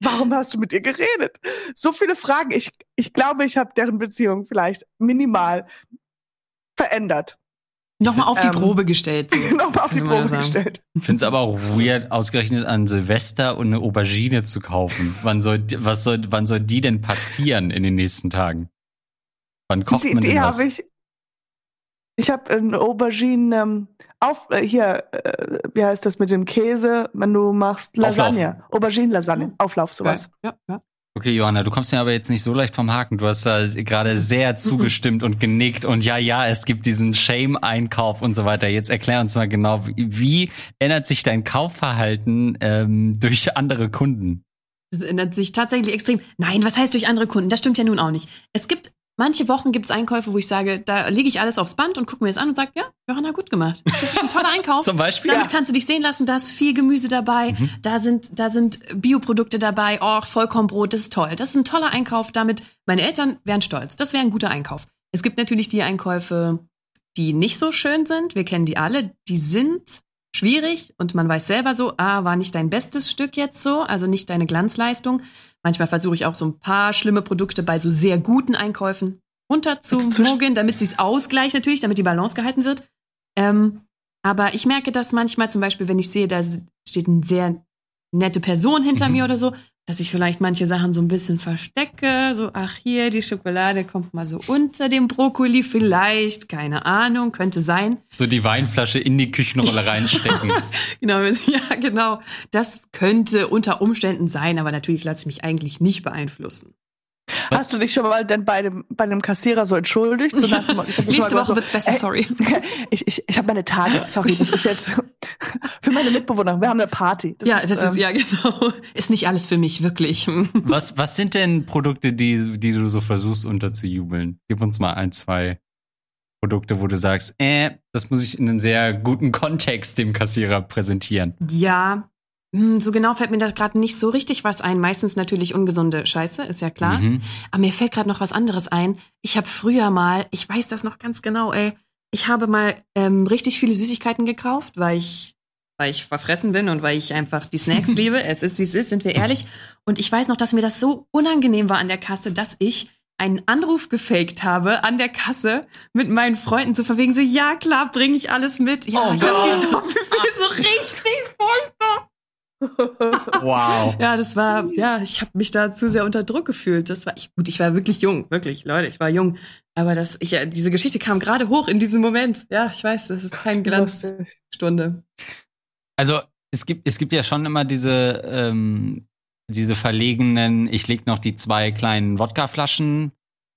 Warum hast du mit ihr geredet? So viele Fragen. Ich, ich glaube, ich habe deren Beziehung vielleicht minimal verändert. Nochmal auf die ähm, Probe gestellt. So. Nochmal auf die Probe gestellt. Ich finde es aber auch weird, ausgerechnet an Silvester und eine Aubergine zu kaufen. Wann soll, was soll, wann soll die denn passieren in den nächsten Tagen? Wann kocht die man Idee denn was? habe ich Ich habe ein Aubergine ähm, auf äh, hier, äh, wie heißt das mit dem Käse, wenn du machst Lasagne, Aubergine Lasagne, Auflauf sowas. Ja, ja. Okay, Johanna, du kommst mir aber jetzt nicht so leicht vom Haken. Du hast da gerade sehr zugestimmt und genickt und ja, ja, es gibt diesen Shame-Einkauf und so weiter. Jetzt erklär uns mal genau, wie, wie ändert sich dein Kaufverhalten ähm, durch andere Kunden? Das ändert sich tatsächlich extrem. Nein, was heißt durch andere Kunden? Das stimmt ja nun auch nicht. Es gibt manche Wochen gibt es Einkäufe, wo ich sage, da lege ich alles aufs Band und gucke mir das an und sage, ja, Johanna, gut gemacht. Das ist ein toller Einkauf. Zum Beispiel. Damit Ja. kannst du dich sehen lassen, da ist viel Gemüse dabei, Mhm. da sind, da sind Bioprodukte dabei, oh, Vollkornbrot, das ist toll. Das ist ein toller Einkauf, damit meine Eltern wären stolz. Das wäre ein guter Einkauf. Es gibt natürlich die Einkäufe, die nicht so schön sind. Wir kennen die alle. Die sind schwierig und man weiß selber so, ah, war nicht dein bestes Stück jetzt so, also nicht deine Glanzleistung. Manchmal versuche ich auch so ein paar schlimme Produkte bei so sehr guten Einkäufen runter zu Jetzt zwischen- mogeln, damit sie es ausgleicht natürlich, damit die Balance gehalten wird. Ähm, aber ich merke das manchmal zum Beispiel, wenn ich sehe, da steht eine sehr nette Person hinter Mhm. mir oder so, dass ich vielleicht manche Sachen so ein bisschen verstecke. So, ach hier, die Schokolade kommt mal so unter dem Brokkoli vielleicht. Keine Ahnung, könnte sein. So die Weinflasche in die Küchenrolle reinstecken. Genau, ja, genau. Das könnte unter Umständen sein, aber natürlich lasse ich mich eigentlich nicht beeinflussen. Hast du dich schon mal denn bei dem, bei dem Kassierer so entschuldigt? So nach Nächste Woche so, wird's besser, ey, sorry. Ich, ich, ich habe meine Tage, sorry, das ist jetzt für meine Mitbewohner. Wir haben eine Party. ja, das ist, ähm, ja, genau. Ist nicht alles für mich, wirklich. Was, was sind denn Produkte, die, die du so versuchst unterzujubeln? Gib uns mal ein, zwei Produkte, wo du sagst, äh, das muss ich in einem sehr guten Kontext dem Kassierer präsentieren. Ja, so genau fällt mir da gerade nicht so richtig was ein. Meistens natürlich ungesunde Scheiße, ist ja klar. Mhm. Aber mir fällt gerade noch was anderes ein. Ich habe früher mal, ich weiß das noch ganz genau, ey, ich habe mal ähm, richtig viele Süßigkeiten gekauft, weil ich, weil ich verfressen bin und weil ich einfach die Snacks liebe. Es ist, wie es ist, sind wir ehrlich. Und ich weiß noch, dass mir das so unangenehm war an der Kasse, dass ich einen Anruf gefaked habe an der Kasse mit meinen Freunden zu verwegen, so, ja klar, bringe ich alles mit. Ja, Oh ich hab die. Toffifee so richtig furchtbar. Wow. Ja, das war, ja, ich habe mich da zu sehr unter Druck gefühlt. Das war ich, gut, ich war wirklich jung, wirklich, Leute, ich war jung. Aber das, ich, ja, diese Geschichte kam gerade hoch in diesem Moment. Ja, ich weiß, das ist keine Glanzstunde. Also es gibt, es gibt ja schon immer diese, ähm, diese verlegenen, ich leg noch die zwei kleinen Wodkaflaschen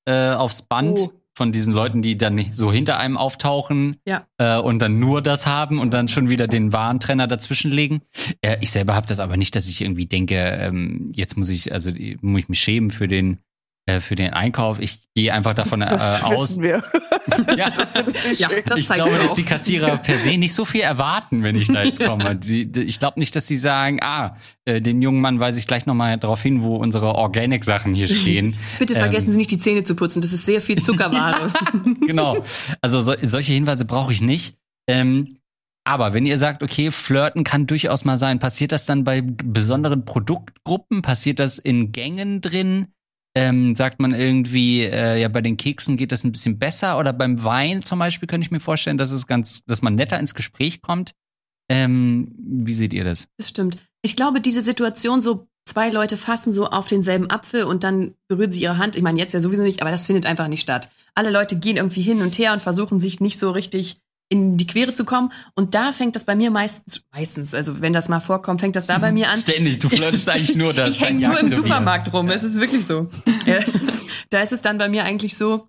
äh, aufs Band Oh. Von diesen Leuten, die dann so hinter einem auftauchen Ja. äh, und dann nur das haben und dann schon wieder den Warentrenner dazwischen legen. Äh, ich selber habe das aber nicht, dass ich irgendwie denke, ähm, jetzt muss ich, also muss ich mich schämen für den für den Einkauf. Ich gehe einfach davon äh, Das aus. wissen wir. Ja, Ja, das ich glaube, dass die Kassierer per se nicht so viel erwarten, wenn ich da jetzt komme. Die, ich glaube nicht, dass sie sagen, ah, äh, den jungen Mann weise ich gleich nochmal darauf hin, wo unsere Organic-Sachen hier stehen. Bitte vergessen Ähm, Sie nicht, die Zähne zu putzen. Das ist sehr viel Zuckerware. genau. Also so, solche Hinweise brauche ich nicht. Ähm, aber wenn ihr sagt, okay, flirten kann durchaus mal sein, passiert das dann bei besonderen Produktgruppen? Passiert das in Gängen drin? Ähm, sagt man irgendwie, äh, ja, bei den Keksen geht das ein bisschen besser oder beim Wein zum Beispiel könnte ich mir vorstellen, dass es ganz, dass man netter ins Gespräch kommt. Ähm, wie seht ihr das? Das stimmt. Ich glaube, diese Situation, so zwei Leute fassen so auf denselben Apfel und dann berühren sie ihre Hand. Ich meine, jetzt ja sowieso nicht, aber das findet einfach nicht statt. Alle Leute gehen irgendwie hin und her und versuchen sich nicht so richtig in die Quere zu kommen. Und da fängt das bei mir meistens, meistens, also wenn das mal vorkommt, fängt das da bei mir an. Ständig, du flirtest eigentlich nur das. ich hänge nur im. Supermarkt rum. Es ist wirklich so. Äh, da ist es dann bei mir eigentlich so,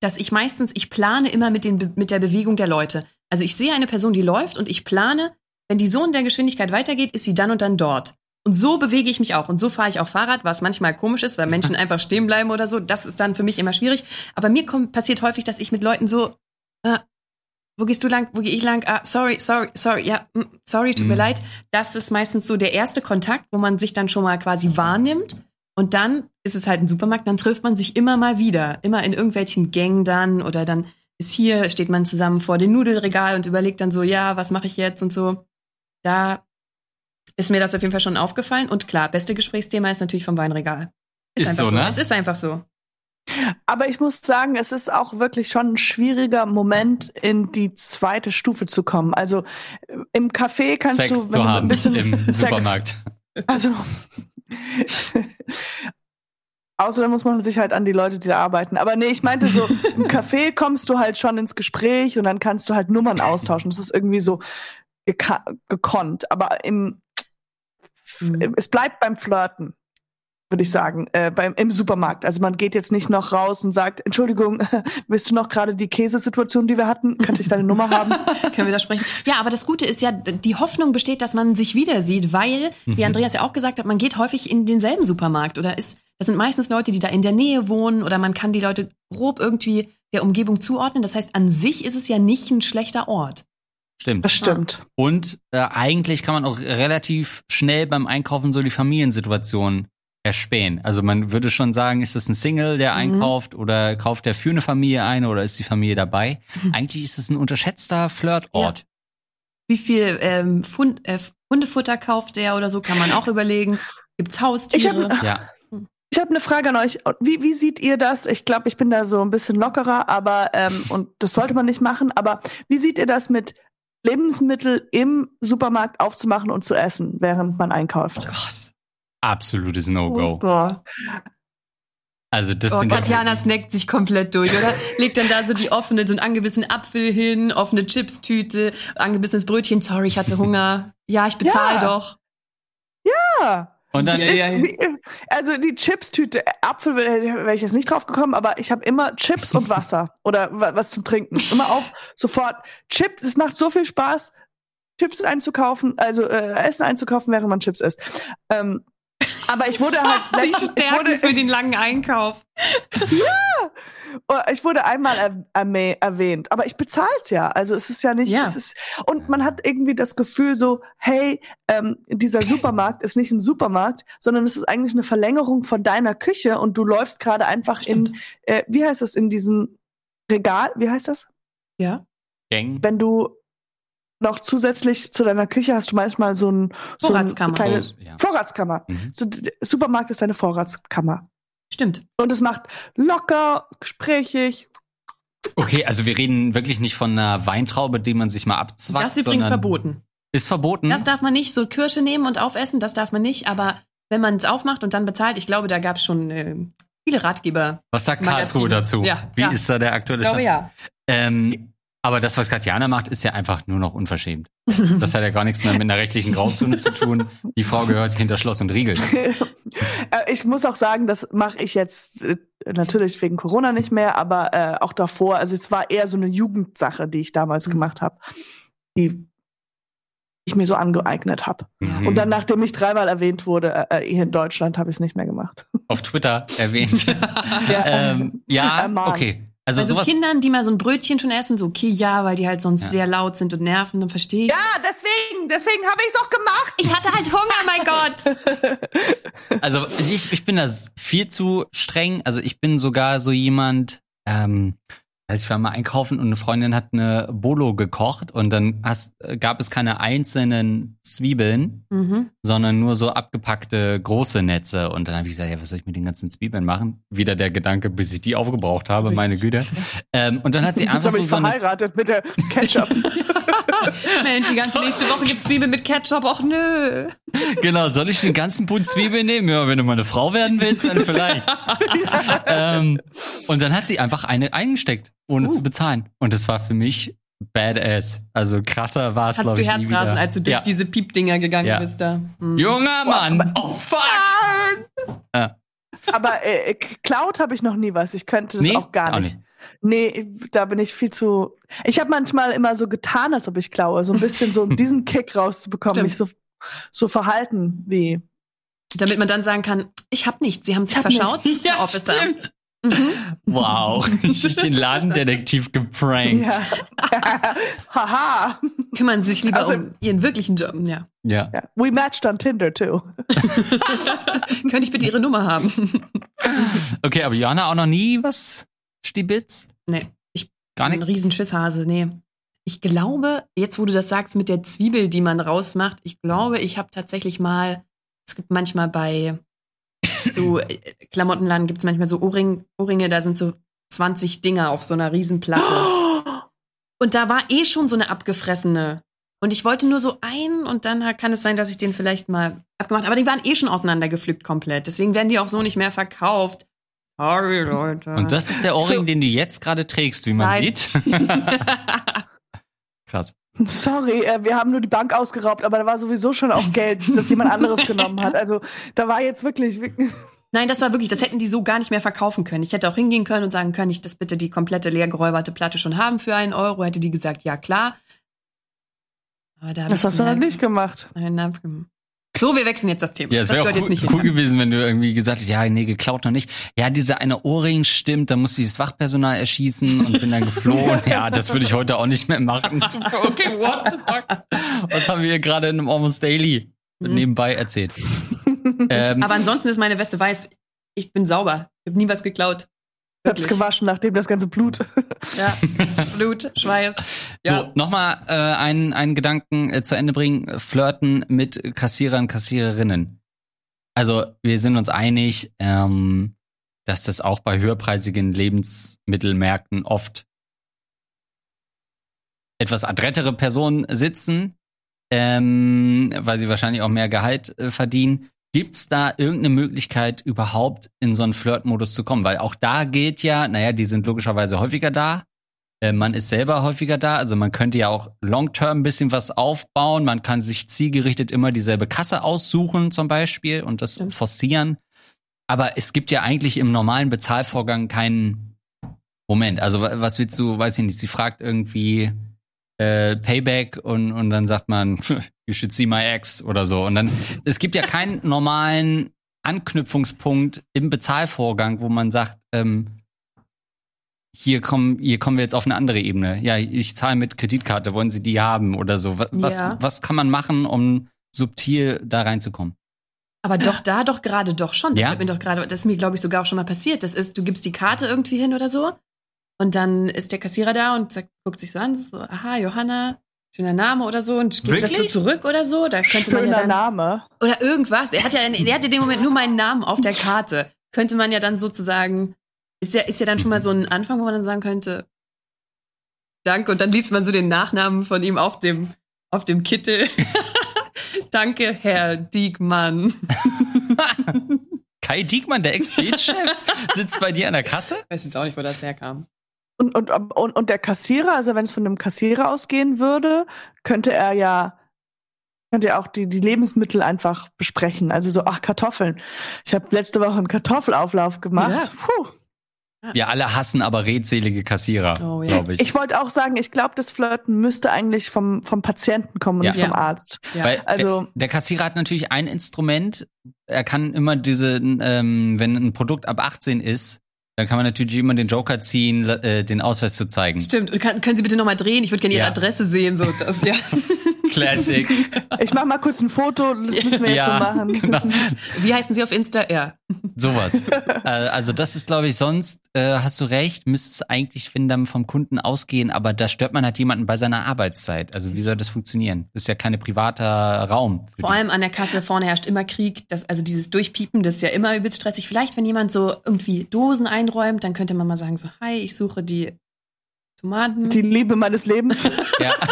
dass ich meistens, ich plane immer mit, den, mit der Bewegung der Leute. Also ich sehe eine Person, die läuft und ich plane, wenn die so in der Geschwindigkeit weitergeht, ist sie dann und dann dort. Und so bewege ich mich auch. Und so fahre ich auch Fahrrad, was manchmal komisch ist, weil Menschen einfach stehen bleiben oder so. Das ist dann für mich immer schwierig. Aber mir kommt, passiert häufig, dass ich mit Leuten so, äh, wo gehst du lang? Wo gehe ich lang? Ah, sorry, sorry, sorry, ja, mm, sorry, tut mir Mhm. leid. Das ist meistens so der erste Kontakt, wo man sich dann schon mal quasi wahrnimmt. Und dann ist es halt ein Supermarkt, dann trifft man sich immer mal wieder. Immer in irgendwelchen Gängen dann oder dann ist hier, steht man zusammen vor dem Nudelregal und überlegt dann so, ja, was mache ich jetzt und so. Da ist mir das auf jeden Fall schon aufgefallen. Und klar, beste Gesprächsthema ist natürlich vom Weinregal. Ist einfach so, ne? Es ist einfach so. Aber ich muss sagen, es ist auch wirklich schon ein schwieriger Moment, in die zweite Stufe zu kommen. Also äh, im Café kannst Sex du, wenn zu du ein haben im bisschen Sex- Supermarkt. Also Außerdem muss man sich halt an die Leute, die da arbeiten. Aber nee, ich meinte so, im Café kommst du halt schon ins Gespräch und dann kannst du halt Nummern austauschen. Das ist irgendwie so gekonnt. Aber im, mhm. es bleibt beim Flirten würde ich sagen, äh, beim, im Supermarkt. Also man geht jetzt nicht noch raus und sagt, Entschuldigung, willst du noch gerade die Käsesituation, die wir hatten? Könnte ich deine Nummer haben? Können wir da sprechen? Ja, aber das Gute ist ja, die Hoffnung besteht, dass man sich wieder sieht, weil, wie mhm. Andreas ja auch gesagt hat, man geht häufig in denselben Supermarkt oder ist, das sind meistens Leute, die da in der Nähe wohnen oder man kann die Leute grob irgendwie der Umgebung zuordnen. Das heißt, an sich ist es ja nicht ein schlechter Ort. Stimmt. Das stimmt. Und äh, eigentlich kann man auch relativ schnell beim Einkaufen so die Familiensituation erspähen. Also man würde schon sagen, ist das ein Single, der mhm. einkauft oder kauft der für eine Familie eine oder ist die Familie dabei? Mhm. Eigentlich ist es ein unterschätzter Flirtort. Ja. Wie viel ähm, Fund, äh, Hundefutter kauft der oder so, kann man auch überlegen. Gibt's Haustiere? Ich hab, ja. Ich habe eine Frage an euch. Wie, wie seht ihr das? Ich glaube, ich bin da so ein bisschen lockerer, aber ähm, und das sollte man nicht machen. Aber wie seht ihr das mit Lebensmittel im Supermarkt aufzumachen und zu essen, während man einkauft? Oh Gott absolutes No-Go. Also das oh, sind Katjana snackt sich komplett durch, oder? Legt dann da so die offene, so einen angebissenen Apfel hin, offene Chipstüte, angebissenes Brötchen. Sorry, ich hatte Hunger. Ja, ich bezahle ja. doch. Ja. Und dann, ja, ja, also die Chipstüte, Apfel wäre ich jetzt nicht drauf gekommen, aber ich habe immer Chips und Wasser oder was zum Trinken. Immer auf, sofort. Chips, es macht so viel Spaß, Chips einzukaufen, also äh, Essen einzukaufen, während man Chips isst. Ähm, aber ich wurde halt letztens, Sie stärken wurde, für den langen Einkauf. ja! Oh, ich wurde einmal er, erwähnt, aber ich bezahle es ja. Also es ist ja nicht. Ja. Es ist, und man hat irgendwie das Gefühl so, hey, ähm, dieser Supermarkt ist nicht ein Supermarkt, sondern es ist eigentlich eine Verlängerung von deiner Küche und du läufst gerade einfach Stimmt. in, äh, wie heißt das, in diesem Regal, wie heißt das? Ja. Gang. Wenn du noch zusätzlich zu deiner Küche hast du manchmal so ein so Vorratskammer. Eine so, ja. Vorratskammer. Mhm. So, Supermarkt ist deine Vorratskammer. Stimmt. Und es macht locker, gesprächig. Okay, also wir reden wirklich nicht von einer Weintraube, die man sich mal abzwackt. Das ist übrigens verboten. Ist verboten? Das darf man nicht. So Kirsche nehmen und aufessen, das darf man nicht. Aber wenn man es aufmacht und dann bezahlt, ich glaube, da gab es schon äh, viele Ratgeber. Was sagt Karlsruhe dazu? Ja, Wie ja. ist da der aktuelle Stand? Ich glaube ja. Ähm, aber das, was Katjana macht, ist ja einfach nur noch unverschämt. Das hat ja gar nichts mehr mit einer rechtlichen Grauzone zu tun. Die Frau gehört hinter Schloss und Riegel. Äh, ich muss auch sagen, das mache ich jetzt äh, natürlich wegen Corona nicht mehr, aber äh, auch davor. Also es war eher so eine Jugendsache, die ich damals mhm. gemacht habe, die ich mir so angeeignet habe. Mhm. Und dann, nachdem ich dreimal erwähnt wurde, äh, hier in Deutschland, habe ich es nicht mehr gemacht. Auf Twitter erwähnt. ja, ähm, ja okay. Also, also Kindern, die mal so ein Brötchen schon essen, so okay, ja, weil die halt sonst ja. sehr laut sind und nerven, dann verstehe ich. Ja, deswegen, deswegen habe ich es auch gemacht. Ich hatte halt Hunger, mein Gott. Also ich, ich bin da viel zu streng. Also ich bin sogar so jemand, ähm, also ich war mal einkaufen und eine Freundin hat eine Bolo gekocht und dann hast, gab es keine einzelnen Zwiebeln, mhm. sondern nur so abgepackte große Netze. Und dann habe ich gesagt, ja, was soll ich mit den ganzen Zwiebeln machen? Wieder der Gedanke, bis ich die aufgebraucht habe, Richtig. meine Güte. Ähm, und dann hat sie einfach so, ich so verheiratet mit der Ketchup. Mensch, die ganze nächste Woche gibt Zwiebeln mit Ketchup. Och nö. Genau, soll ich den ganzen Bund Zwiebeln nehmen? Ja, wenn du meine Frau werden willst, dann vielleicht. ähm, und dann hat sie einfach eine eingesteckt ohne uh. zu bezahlen. Und das war für mich badass. Also krasser war es, glaube ich. Hattest du Herzrasen, als du durch ja. diese Piepdinger gegangen ja. bist da? Hm. Junger Mann! Oh, fuck! Ja. Aber äh, Cloud habe ich noch nie was. Ich könnte das nee, auch gar nicht. Auch nicht. Nee, da bin ich viel zu. Ich habe manchmal immer so getan, als ob ich klaue, so ein bisschen so um diesen Kick rauszubekommen, mich so, so verhalten wie. Damit man dann sagen kann, ich habe nichts, sie haben sich verschaut. Nichts. Ja, Officer. stimmt. Mhm. Wow, ich den Ladendetektiv geprankt. Ja. Haha. Kümmern Sie sich lieber also, um Ihren wirklichen Job, ja. Ja. ja. We matched on Tinder too. Könnte ich bitte Ihre Nummer haben? okay, aber Johanna auch noch nie was stibitzt? Nee, ich gar nichts. Ein Riesenschisshase, nee. Ich glaube, jetzt wo du das sagst mit der Zwiebel, die man rausmacht, ich glaube, ich habe tatsächlich mal, es gibt manchmal bei so äh, Klamottenladen gibt es manchmal so Ohrring, Ohrringe, da sind so 20 Dinger auf so einer Riesenplatte. Und da war eh schon so eine abgefressene. Und ich wollte nur so einen und dann kann es sein, dass ich den vielleicht mal abgemacht Aber die waren eh schon auseinandergepflückt komplett. Deswegen werden die auch so nicht mehr verkauft. Sorry, Leute. Und das ist der Ohrring, So. den du jetzt gerade trägst, wie man Nein. sieht. Krass. Sorry, äh, wir haben nur die Bank ausgeraubt, aber da war sowieso schon auch Geld, das jemand anderes genommen hat. Also da war jetzt wirklich, Nein, das war wirklich, das hätten die so gar nicht mehr verkaufen können. Ich hätte auch hingehen können und sagen können, ich das bitte die komplette leer geräuberte Platte schon haben für einen Euro. Hätte die gesagt, ja klar. Aber da das hast du dann nicht gemacht. Nein, So, wir wechseln jetzt das Thema. Ja, es das wäre auch cool, cool hin. gewesen, wenn du irgendwie gesagt hättest, ja, nee, geklaut noch nicht. Ja, dieser eine Ohrring stimmt, da musste ich das Wachpersonal erschießen und bin dann geflohen. ja, das würde ich heute auch nicht mehr machen. Super, okay, what the fuck? Was haben wir hier gerade in einem Almost Daily Mhm. nebenbei erzählt? ähm, Aber ansonsten ist meine Weste weiß. Ich bin sauber. Ich habe nie was geklaut. Ich hab's gewaschen, nachdem das ganze Blut. Ja. Blut, Schweiß. So, nochmal äh, einen, einen Gedanken äh, zu Ende bringen. Flirten mit Kassierern, Kassiererinnen. Also, wir sind uns einig, ähm, dass das auch bei höherpreisigen Lebensmittelmärkten oft etwas adrettere Personen sitzen, ähm, weil sie wahrscheinlich auch mehr Gehalt äh, verdienen. Gibt's da irgendeine Möglichkeit, überhaupt in so einen Flirtmodus zu kommen? Weil auch da gilt ja, naja, die sind logischerweise häufiger da. Äh, Man ist selber häufiger da, also man könnte ja auch long-term ein bisschen was aufbauen. Man kann sich zielgerichtet immer dieselbe Kasse aussuchen zum Beispiel und das Stimmt. forcieren. Aber es gibt ja eigentlich im normalen Bezahlvorgang keinen Moment. Also wa- was willst du, weiß ich nicht, sie fragt irgendwie äh, Payback und, und dann sagt man, you should see my ex oder so. Und dann, es gibt ja keinen normalen Anknüpfungspunkt im Bezahlvorgang, wo man sagt, ähm, hier kommen, hier kommen wir jetzt auf eine andere Ebene. Ja, ich zahle mit Kreditkarte, wollen Sie die haben oder so? Wa- Was, Ja. was kann man machen, um subtil da reinzukommen? Aber doch da doch gerade doch schon. Ja? Ich bin doch gerade, das ist mir, glaube ich, sogar auch schon mal passiert. Das ist, du gibst die Karte irgendwie hin oder so. Und dann ist der Kassierer da und sagt, guckt sich so an, so, aha, Johanna, schöner Name oder so und gibt das so Wirklich? zurück oder so. Da könnte man ja Schöner dann, Name. Oder irgendwas. Er hat ja, er in dem Moment nur meinen Namen auf der Karte. Könnte man ja dann sozusagen, ist ja, ist ja dann schon mal so ein Anfang, wo man dann sagen könnte, danke. Und dann liest man so den Nachnamen von ihm auf dem, auf dem Kittel. danke, Herr Diekmann. Kai Diekmann, der Ex-Chef, sitzt bei dir an der Kasse? weiß jetzt auch nicht, wo das herkam. Und, und, und, und der Kassierer, also wenn es von einem Kassierer ausgehen würde, könnte er ja könnte er auch die, die Lebensmittel einfach besprechen. Also so, ach, Kartoffeln. Ich habe letzte Woche einen Kartoffelauflauf gemacht. Ja. Puh. Wir alle hassen aber redselige Kassierer, Oh, ja. glaube ich. Ich wollte auch sagen, ich glaube, das Flirten müsste eigentlich vom, vom Patienten kommen und Ja. nicht vom. Arzt. Ja. Weil Also- der, der Kassierer hat natürlich ein Instrument. Er kann immer diese, ähm, wenn ein Produkt ab 18 ist, dann kann man natürlich immer den Joker ziehen, äh, den Ausweis zu zeigen. Stimmt. Kann, können Sie bitte nochmal drehen? Ich würde gerne Ihre Ja. Adresse sehen. So, das, ja. Classic. Ich mache mal kurz ein Foto, das müssen wir jetzt ja, so machen. genau. Wie heißen Sie auf Insta? Ja. Sowas. äh, also das ist, glaube ich, sonst, äh, hast du recht, müsste es eigentlich, wenn dann vom Kunden ausgehen, aber da stört man halt jemanden bei seiner Arbeitszeit. Also wie soll das funktionieren? Das ist ja kein privater Raum. Vor die. allem an der Kasse vorne herrscht immer Krieg. Das, also dieses Durchpiepen, das ist ja immer übelst stressig. Vielleicht, wenn jemand so irgendwie Dosen einräumt, dann könnte man mal sagen so, hi, ich suche die Tomaten. Die Liebe meines Lebens. Ja.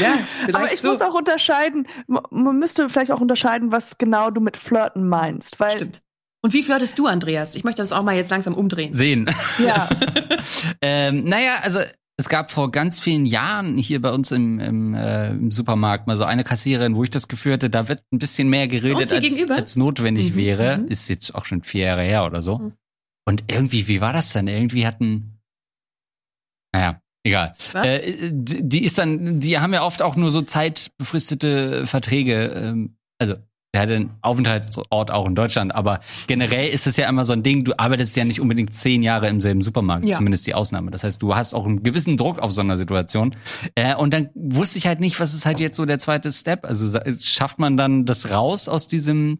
ja, Aber ich so. muss auch unterscheiden, man- man müsste vielleicht auch unterscheiden, was genau du mit Flirten meinst. Weil, Stimmt. Und wie flirtest du, Andreas? Ich möchte das auch mal jetzt langsam umdrehen. Sehen. ja, Ähm, naja, also es gab vor ganz vielen Jahren hier bei uns im, im, äh, im Supermarkt mal so eine Kassiererin, wo ich das Gefühl hatte, da wird ein bisschen mehr geredet, als, als notwendig Mhm, wäre. mhm. Ist jetzt auch schon vier Jahre her oder so. Mhm. Und irgendwie, wie war das dann? Irgendwie hatten, naja, egal. Was? Äh, die, die ist dann, die haben ja oft auch nur so zeitbefristete Verträge. Ähm, also der hat einen Aufenthaltsort auch in Deutschland, aber generell ist es ja immer so ein Ding, du arbeitest ja nicht unbedingt zehn Jahre im selben Supermarkt, Ja. zumindest die Ausnahme. Das heißt, du hast auch einen gewissen Druck auf so einer Situation. Äh, und dann wusste ich halt nicht, was ist halt jetzt so der zweite Step. Also schafft man dann das raus aus diesem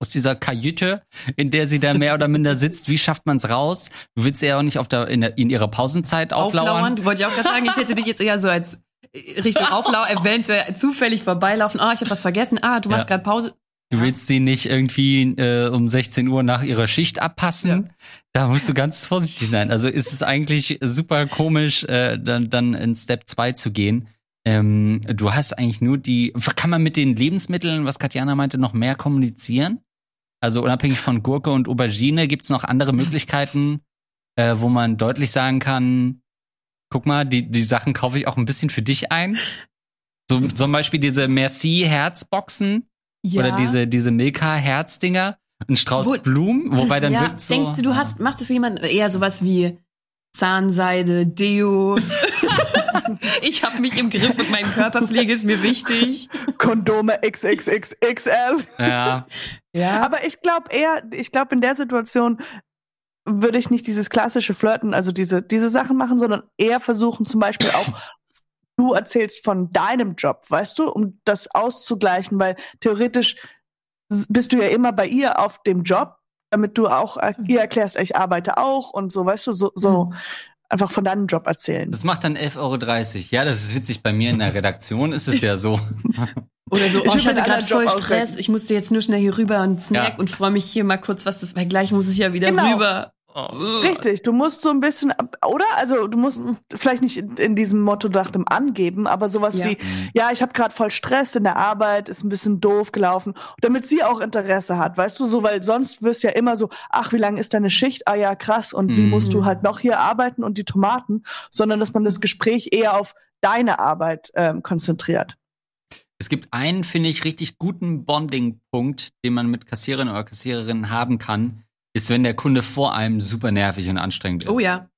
aus dieser Kajüte, in der sie da mehr oder minder sitzt. Wie schafft man es raus? Du willst ja auch nicht auf der, in, der, in ihrer Pausenzeit auflauern. Wollte ich auch gerade sagen, ich hätte dich jetzt eher so als Richtung Auflau eventuell zufällig vorbeilaufen. Ah, ich habe was vergessen. Ah, du machst Ja. gerade Pause. Du willst sie nicht irgendwie äh, um 16 Uhr nach ihrer Schicht abpassen. Ja. Da musst du ganz vorsichtig sein. Also ist es eigentlich super komisch, äh, dann, dann in Step 2 zu gehen. Ähm, du hast eigentlich nur die. Kann man mit den Lebensmitteln, was Katjana meinte, noch mehr kommunizieren? Also unabhängig von Gurke und Aubergine, gibt's noch andere Möglichkeiten, äh, wo man deutlich sagen kann, guck mal, die, die Sachen kaufe ich auch ein bisschen für dich ein. So zum Beispiel diese Merci-Herzboxen Ja. oder diese, diese Milka-Herzdinger, ein Strauß Wo- Blumen, wobei dann ja, wirkt so. Denkst du, du hast, machst es für jemanden eher sowas wie Zahnseide, Deo? ich habe mich im Griff und meine Körperpflege ist mir wichtig. Kondome XXXXL. Ja, Ja. Aber ich glaube eher, ich glaube in der Situation würde ich nicht dieses klassische Flirten, also diese, diese Sachen machen, sondern eher versuchen zum Beispiel auch, du erzählst von deinem Job, weißt du, um das auszugleichen, weil theoretisch bist du ja immer bei ihr auf dem Job, damit du auch äh, ihr erklärst, ich arbeite auch und so, weißt du, so, so einfach von deinem Job erzählen. das macht dann 11,30 Euro. Ja, das ist witzig. Bei mir in der Redaktion ist es ja so. Oder so, Ich oh, ich hatte gerade voll Job Stress, auswählen. ich musste jetzt nur schnell hier rüber und Snack Ja. und freue mich hier mal kurz, was das, weil gleich muss ich ja wieder Genau. rüber. Richtig, du musst so ein bisschen, oder? Also du musst vielleicht nicht in, in diesem Motto nach dem angeben, aber sowas Ja. wie, ja, ich habe gerade voll Stress in der Arbeit, ist ein bisschen doof gelaufen, damit sie auch Interesse hat, weißt du, so, weil sonst wirst ja immer so, ach, wie lange ist deine Schicht? Ah ja, krass, und wie Mhm. musst du halt noch hier arbeiten und die Tomaten, sondern dass man das Gespräch eher auf deine Arbeit ähm, konzentriert. Es gibt einen, finde ich, richtig guten Bonding-Punkt, den man mit Kassiererinnen oder Kassiererinnen haben kann, ist, wenn der Kunde vor einem super nervig und anstrengend ist. Oh ja.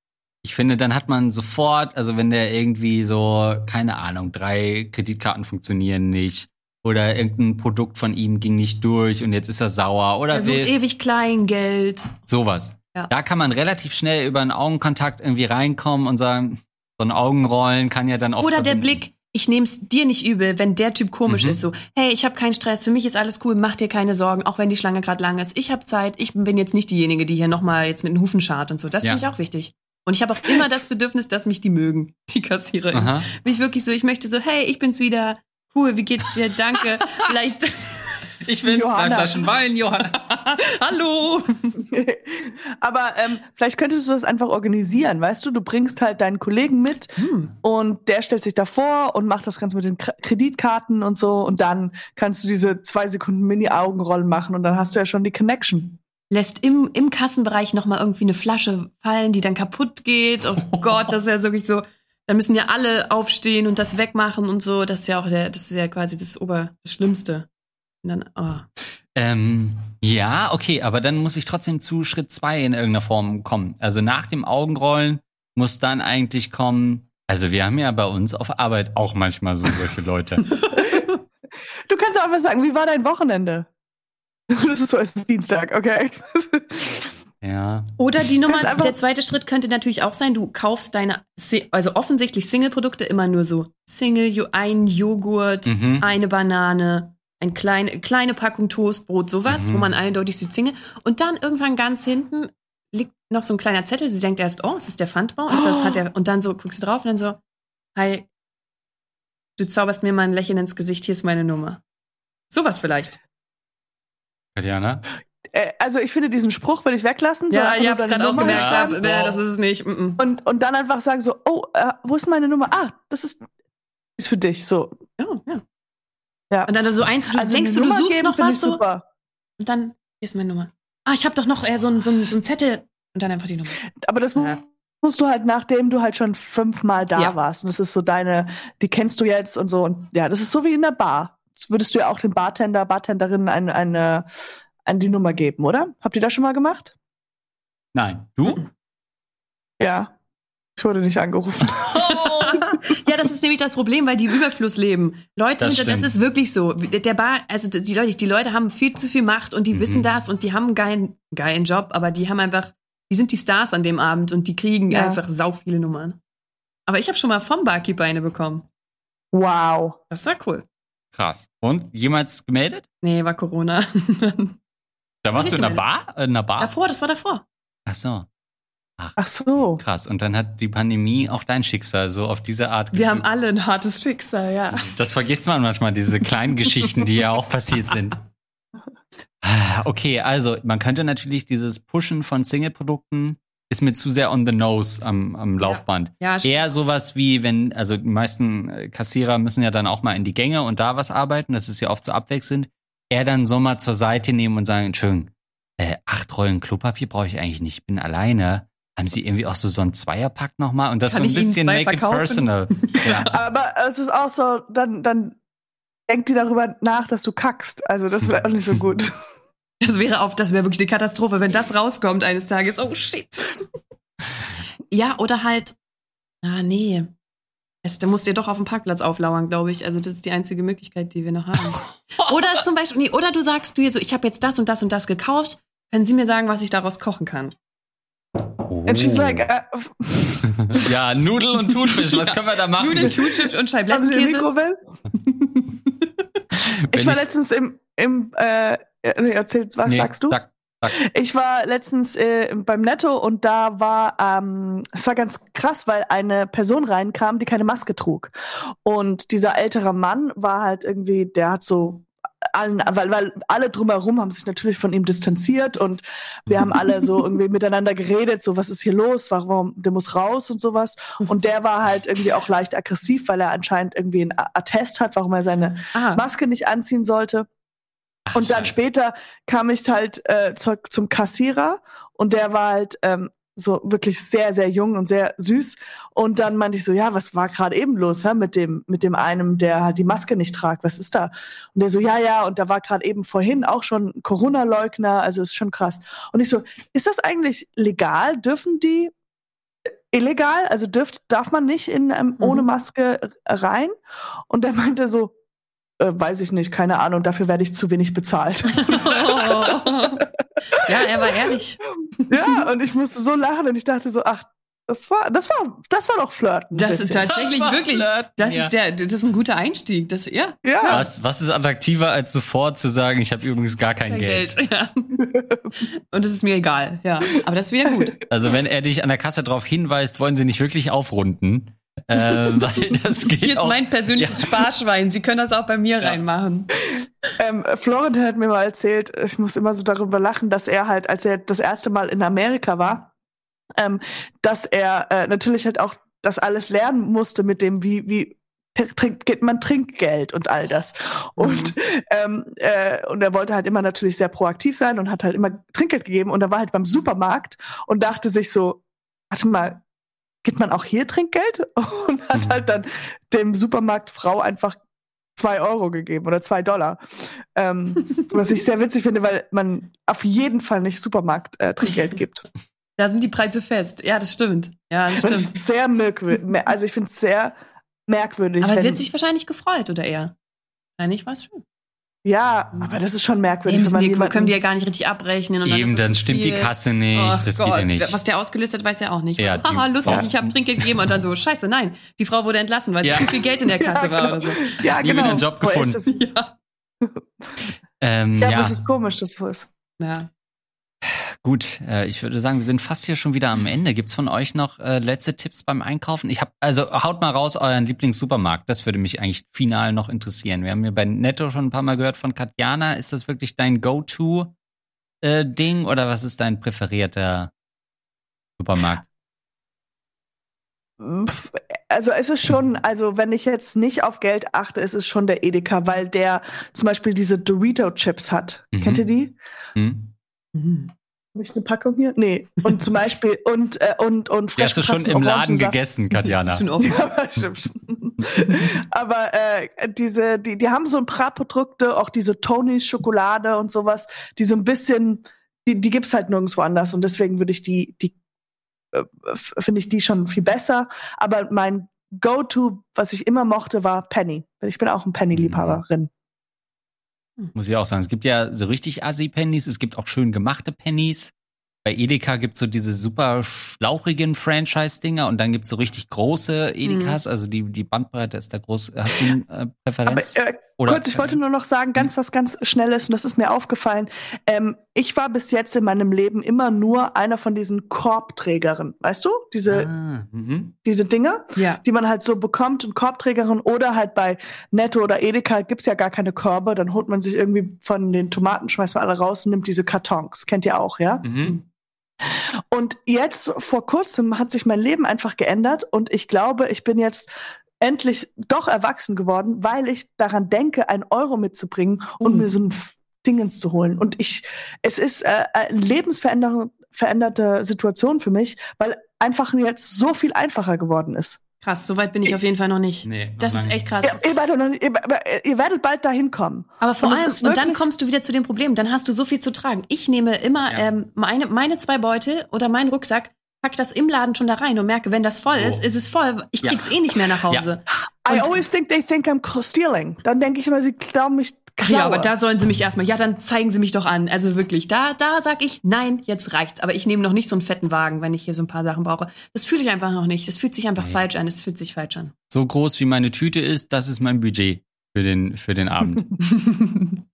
Ich finde, dann hat man sofort, also wenn der irgendwie so, keine Ahnung, drei Kreditkarten funktionieren nicht oder irgendein Produkt von ihm ging nicht durch und jetzt ist er sauer oder Er sucht will ewig Kleingeld. sowas. Ja. Da kann man relativ schnell über einen Augenkontakt irgendwie reinkommen und sagen, so ein Augenrollen kann ja dann oft Oder der verbinden. Blick, ich nehm's dir nicht übel, wenn der Typ komisch Mhm. ist, so, hey, ich habe keinen Stress, für mich ist alles cool, mach dir keine Sorgen, auch wenn die Schlange gerade lang ist. Ich habe Zeit, ich bin jetzt nicht diejenige, die hier nochmal jetzt mit den Hufen schart und so. Das Ja. finde ich auch wichtig. Und ich habe auch immer das Bedürfnis, dass mich die mögen, die Kassiererin. Aha. Bin ich wirklich so, ich möchte so, hey, ich bin's wieder. Cool, wie geht's dir? Danke. Vielleicht. Ich Johanna. drei Flaschen Wein, Johanna. Hallo. Aber ähm, vielleicht könntest du das einfach organisieren, weißt du? Du bringst halt deinen Kollegen mit Hm. und der stellt sich davor und macht das Ganze mit den Kr- Kreditkarten und so und dann kannst du diese zwei Sekunden Mini-Augenrollen machen und dann hast du ja schon die Connection. Lässt im, im Kassenbereich nochmal irgendwie eine Flasche fallen, die dann kaputt geht. Oh Gott, das ist ja wirklich so. Da müssen ja alle aufstehen und das wegmachen und so. Das ist ja auch der, das ist ja quasi das Ober, das Schlimmste. Und dann, oh. Ähm, ja, okay, aber dann muss ich trotzdem zu Schritt zwei in irgendeiner Form kommen. Also nach dem Augenrollen muss dann eigentlich kommen. Also wir haben ja bei uns auf Arbeit auch manchmal so solche Leute. Du kannst auch einfach sagen, wie war dein Wochenende? Das ist so, es ist Dienstag, okay. ja. Oder die Nummer, der zweite Schritt könnte natürlich auch sein, du kaufst deine, also offensichtlich Single-Produkte immer nur so Single, ein Joghurt, Mhm. eine Banane, ein kleine, kleine Packung Toastbrot, sowas, Mhm. wo man eindeutig sieht Single. Und dann irgendwann ganz hinten liegt noch so ein kleiner Zettel. Sie denkt erst, oh, ist das der Pfandbon? Ist das, hat der, und dann so guckst du drauf und dann so, hi, du zauberst mir mal ein Lächeln ins Gesicht, hier ist meine Nummer. Sowas vielleicht. Katjana? Äh, also ich finde diesen Spruch würde ich weglassen. so Ja, ich hab's deine gerade auch gemerkt. Ja. hinschreiben. Ja, das ist es nicht. Mm -mm. Und, und dann einfach sagen so, oh, äh, wo ist meine Nummer? Ah, das ist, ist für dich. So. Ja, ja. Ja. Und dann so eins, du Also denkst du, du Nummer suchst geben noch was so super. und dann hier ist meine Nummer. Ah, ich habe doch noch äh, so ein so ein so ein Zettel und dann einfach die Nummer. Aber das Ja. musst du halt, nachdem du halt schon fünfmal da Ja. warst. Und das ist so deine, die kennst du jetzt und so. Und ja, das ist so wie in der Bar. Das würdest du ja auch den Bartender, Bartenderinnen eine, eine, eine die Nummer geben, oder? Habt ihr das schon mal gemacht? Nein. Du? Ja. Ich wurde nicht angerufen. ja, das ist nämlich das Problem, weil die im Überfluss leben. Leute, Das das, ist wirklich so. Der Bar, also die Leute, die Leute haben viel zu viel Macht und die Mhm. wissen das und die haben einen geilen, geilen Job, aber die haben einfach, die sind die Stars an dem Abend und die kriegen Ja. einfach sau viele Nummern. Aber ich habe schon mal vom Barkeeper eine bekommen. Wow. Das war cool. Krass. Und jemals gemeldet? Nee, war Corona. Da warst du in einer. Bar? In einer Bar? davor, das war davor. Ach so. Ach so. Krass. Und dann hat die Pandemie auch dein Schicksal so auf diese Art Wir haben alle ein hartes Schicksal, ja. Das vergisst man manchmal, diese kleinen Geschichten, die ja auch passiert sind. Ah, Okay, also man könnte natürlich dieses Pushen von Single-Produkten ist mir zu sehr on the nose am, am Laufband. Ja, stimmt. Eher sowas wie, wenn, also die meisten äh, Kassierer müssen ja dann auch mal in die Gänge und da was arbeiten, das ist ja oft so abwechselnd. Eher dann so mal zur Seite nehmen und sagen, Entschuldigung, äh, acht Rollen Klopapier brauche ich eigentlich nicht, ich bin alleine. Haben Sie irgendwie auch so, so einen Zweierpack nochmal? Und das Kann so ein bisschen make it verkaufen? personal. ja. Aber es ist auch so, dann, dann denkt die darüber nach, dass du kackst. Also das wäre auch nicht so gut. Das wäre auf, das wäre wirklich eine Katastrophe, wenn das rauskommt eines Tages. Oh shit. ja, oder halt, ah nee. Es, da musst du dir doch auf dem Parkplatz auflauern, glaube ich. Also das ist die einzige Möglichkeit, die wir noch haben. oder zum Beispiel, nee, oder du sagst du hier so, ich habe jetzt das und das und das gekauft. Können Sie mir sagen, was ich daraus kochen kann? And she's like, äh, ja, Nudel und Thunfisch, was können wir da machen? Nudeln, Thunchips und haben Sie Scheiblettenkäse. Mikrowelle? Ich war letztens im, im äh, nee, erzähl, was Nee, sagst du? Sag, Ich war letztens äh, beim Netto und da war, ähm, es war ganz krass, weil eine Person reinkam, die keine Maske trug. Und dieser ältere Mann war halt irgendwie, der hat so allen, weil, weil alle drumherum haben sich natürlich von ihm distanziert und wir haben alle so irgendwie miteinander geredet, so was ist hier los, warum, der muss raus und sowas. Und der war halt irgendwie auch leicht aggressiv, weil er anscheinend irgendwie einen Attest hat, warum er seine Ah, Maske nicht anziehen sollte. Ach, Und dann Scheiße. später kam ich halt äh, zu, zum Kassierer und der war halt ähm, so wirklich sehr, sehr jung und sehr süß. Und dann meinte ich so, ja, was war gerade eben los hä, mit dem mit dem einen, der halt die Maske nicht tragt? Was ist da? Und der so, ja, ja. Und da war gerade eben vorhin auch schon Corona-Leugner. Also ist schon krass. Und ich so, ist das eigentlich legal? Dürfen die illegal? Also dürft, darf man nicht in ähm, ohne Mhm. Maske rein? Und der meinte so, äh, weiß ich nicht, keine Ahnung, dafür werde ich zu wenig bezahlt. ja, er war ehrlich. ja, und ich musste so lachen und ich dachte so, ach, das war, das war, das war doch Flirten. Das ist tatsächlich war wirklich, Flirten, das ja. ist der, das ist ein guter Einstieg. Das, ja, ja, Was, was ist attraktiver, als sofort zu sagen, ich habe übrigens gar kein, kein Geld. Geld. Ja. Und es ist mir egal, ja. Aber das ist wieder gut. Also wenn er dich an der Kasse darauf hinweist, wollen sie nicht wirklich aufrunden. Äh, weil das geht Hier ist auch. mein persönliches Ja. Sparschwein. Sie können das auch bei mir Ja. reinmachen. ähm, Florentin hat mir mal erzählt, ich muss immer so darüber lachen, dass er halt, als er das erste Mal in Amerika war, ähm, dass er äh, natürlich halt auch das alles lernen musste mit dem, wie, wie trinkt, gibt man Trinkgeld und all das. Und, ähm, äh, und er wollte halt immer natürlich sehr proaktiv sein und hat halt immer Trinkgeld gegeben. Und er war halt beim Supermarkt und dachte sich so, warte mal, gibt man auch hier Trinkgeld? Und hat Mhm. halt dann dem Supermarktfrau einfach zwei Euro gegeben oder zwei Dollar. Ähm, was ich sehr witzig finde, weil man auf jeden Fall nicht Supermarkt äh, Trinkgeld gibt. Da sind die Preise fest. Ja, das stimmt. Ja, das Das stimmt. sehr merkwürdig. Also ich finde es sehr merkwürdig. Aber sie hat sich wahrscheinlich gefreut, oder eher? Nein, weiß schon. Ja, aber das ist schon Die merkwürdig, müssen wenn man die, jemanden, können die ja gar nicht richtig abrechnen. Und Eben, ist es dann zu stimmt die viel. Kasse nicht. Ach das Gott, geht ja nicht. Was der ausgelöst hat, weiß er auch nicht. Ja, die- Haha, lustig, Ja. ich habe Trinkgeld gegeben und dann so, scheiße, nein, die Frau wurde entlassen, weil Ja. zu viel Geld in der Kasse Ja, war genau. oder so. ja, Nie genau. wieder einen Job gefunden. Das? Ja. Ähm, Ja, ja, aber es ist komisch, dass das so ist. ja. Gut. Äh, ich würde sagen, wir sind fast hier schon wieder am Ende. Gibt's von euch noch äh, letzte Tipps beim Einkaufen? Ich habe also haut mal raus euren Lieblingssupermarkt. Das würde mich eigentlich final noch interessieren. Wir haben ja bei Netto schon ein paar Mal gehört von Katjana. Ist das wirklich dein Go-to äh, Ding oder was ist dein präferierter Supermarkt? Also es ist schon, also wenn ich jetzt nicht auf Geld achte, ist es schon der Edeka, weil der zum Beispiel diese Dorito-Chips hat. Mhm. Kennt ihr die? Hm? Mhm. Habe ich eine Packung hier? Nee. Und zum Beispiel, und, äh, und, und Die hast du schon im Laden gegessen, Katjana. Schon offen. Ja, aber stimmt. aber äh, diese, die, die haben so ein paar Produkte, auch diese Tonys Schokolade und sowas, die so ein bisschen, die, die gibt's halt nirgendwo anders und deswegen würde ich die, die äh, finde ich die schon viel besser. Aber mein Go-To, was ich immer mochte, war Penny. Ich bin auch ein Penny-Liebhaberin. Muss ich auch sagen. Es gibt ja so richtig Assi-Pennies, es gibt auch schön gemachte Pennies. Bei Edeka gibt's so diese super schlauchigen Franchise-Dinger und dann gibt's so richtig große Edekas, also die, die Bandbreite ist da groß. Hast du eine äh, Aber Präferenz? äh, Oder, Kurz, ich wollte nur noch sagen, ganz was ganz Schnelles, und das ist mir aufgefallen. Ähm, ich war bis jetzt in meinem Leben immer nur einer von diesen Korbträgern. Weißt du? Diese, Ah, mhm. diese Dinger, Ja. die man halt so bekommt, und Korbträgerin oder halt bei Netto oder Edeka gibt's ja gar keine Körbe. Dann holt man sich irgendwie von den Tomaten, schmeißt man alle raus und nimmt diese Kartons. Kennt ihr auch, ja? Mhm. Und jetzt vor kurzem hat sich mein Leben einfach geändert und ich glaube, ich bin jetzt endlich doch erwachsen geworden, weil ich daran denke, einen Euro mitzubringen und Mhm. mir so ein Dingens zu holen. Und ich, es ist äh, eine lebensverändernde veränderte Situation für mich, weil einfach jetzt so viel einfacher geworden ist. Krass, so weit bin ich auf jeden Fall noch nicht. Nee, noch Das ist echt krass. Ihr, ihr, werdet, noch ihr, ihr werdet bald dahin kommen. Aber vor Und allem, ist und dann kommst du wieder zu dem Problem, dann hast du so viel zu tragen. Ich nehme immer Ja. ähm, meine, meine zwei Beutel oder meinen Rucksack, pack das im Laden schon da rein und merke, wenn das voll So. ist, ist es voll. Ich Ja. krieg's eh nicht mehr nach Hause. I Und- always think they think I'm stealing. Dann denke ich immer, sie glauben mich klaue. Ja, aber da sollen sie mich erstmal, ja, dann zeigen sie mich doch an. Also wirklich, da, da sag ich, nein, jetzt reicht's. Aber ich nehme noch nicht so einen fetten Wagen, wenn ich hier so ein paar Sachen brauche. Das fühle ich einfach noch nicht. Das fühlt sich einfach Nee. falsch an. Es fühlt sich falsch an. So groß wie meine Tüte ist, das ist mein Budget für den, für den Abend.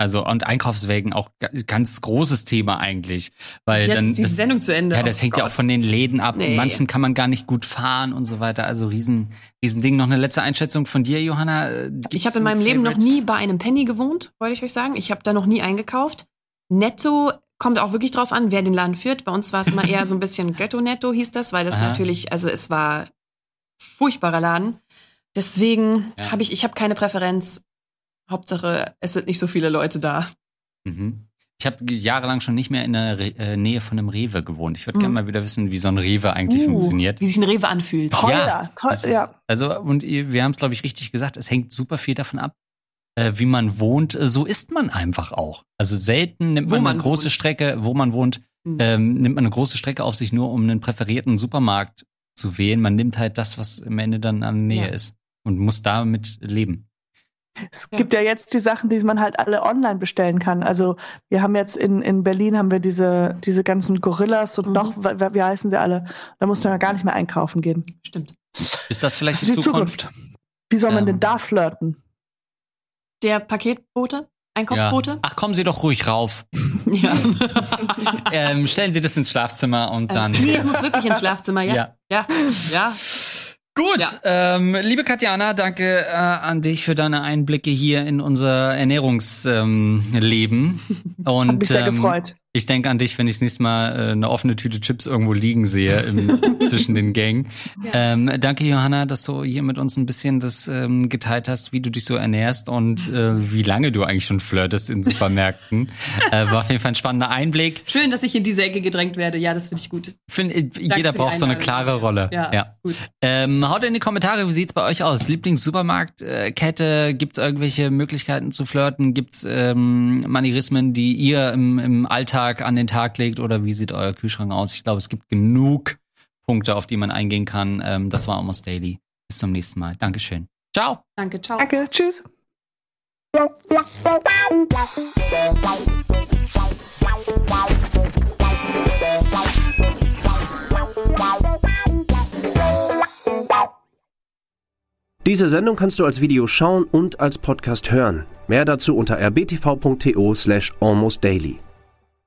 ja, Also, und Einkaufswägen auch ga- ganz großes Thema eigentlich. Weil jetzt dann. die das- Sendung zu Ende. Ja, das Oh hängt ja Gott. auch von den Läden ab. Nee. Manchen kann man gar nicht gut fahren und so weiter. Also riesen, riesen Ding. Noch eine letzte Einschätzung von dir, Johanna. Äh, gibt's Ich habe in ein meinem Leben noch Favorite? nie bei einem Penny gewohnt, wollte ich euch sagen. Ich habe da noch nie eingekauft. Netto kommt auch wirklich drauf an, wer den Laden führt. Bei uns war es immer eher so ein bisschen Götto-Netto hieß das, weil das Aha. natürlich, also es war furchtbarer Laden. Deswegen Ja. habe ich, ich habe keine Präferenz. Hauptsache, es sind nicht so viele Leute da. Mhm. Ich habe jahrelang schon nicht mehr in der Re äh, Nähe von einem Rewe gewohnt. Ich würde Mhm. gerne mal wieder wissen, wie so ein Rewe eigentlich Uh, funktioniert. Wie sich ein Rewe anfühlt. Teuer, teuer, das ist, ja. Also, und wir haben es, glaube ich, richtig gesagt, es hängt super viel davon ab, äh, wie man wohnt. Äh, So ist man einfach auch. Also selten nimmt Wo man, man eine große wohnt. Strecke, wo man wohnt, Mhm. ähm, nimmt man eine große Strecke auf sich nur, um einen präferierten Supermarkt zu wählen. Man nimmt halt das, was am Ende dann an Nähe Ja. ist und muss damit leben. Es Ja. gibt ja jetzt die Sachen, die man halt alle online bestellen kann. Also wir haben jetzt in, in Berlin haben wir diese, diese ganzen Gorillas und Mhm. noch, wie, wie heißen sie alle? Da muss man ja gar nicht mehr einkaufen gehen. Stimmt. Ist das vielleicht Das die ist die Zukunft? Zukunft. Wie soll man Ähm. denn da flirten? Der Paketbote? Einkaufsbote? Ach, kommen Sie doch ruhig rauf. Ja. ähm, stellen Sie das ins Schlafzimmer und dann. nee, es muss wirklich ins Schlafzimmer, ja? Ja. Ja. Ja. Gut, Ja. ähm, liebe Katjana, danke äh, an dich für deine Einblicke hier in unser Ernährungsleben. Ähm, Leben. Und Hat mich sehr ähm, gefreut. Ich denke an dich, wenn ich das nächste Mal äh, eine offene Tüte Chips irgendwo liegen sehe im, zwischen den Gängen. Ähm, danke, Johanna, dass du hier mit uns ein bisschen das ähm, geteilt hast, wie du dich so ernährst und äh, wie lange du eigentlich schon flirtest in Supermärkten. äh, war auf jeden Fall ein spannender Einblick. Schön, dass ich in diese Ecke gedrängt werde. Ja, das finde ich gut. Find, äh, jeder braucht so eine klare Rolle. Ja, gut. Ähm, haut in die Kommentare, wie sieht's bei euch aus? Lieblingssupermarktkette? Gibt's irgendwelche Möglichkeiten zu flirten? Gibt's ähm, Manierismen, die ihr im, im Alltag an den Tag legt? Oder wie sieht euer Kühlschrank aus? Ich glaube, es gibt genug Punkte, auf die man eingehen kann. Ähm, das war Almost Daily. Bis zum nächsten Mal. Dankeschön. Ciao. Danke, ciao. Danke, tschüss. Diese Sendung kannst du als Video schauen und als Podcast hören. Mehr dazu unter rbtv.to slash almostdaily.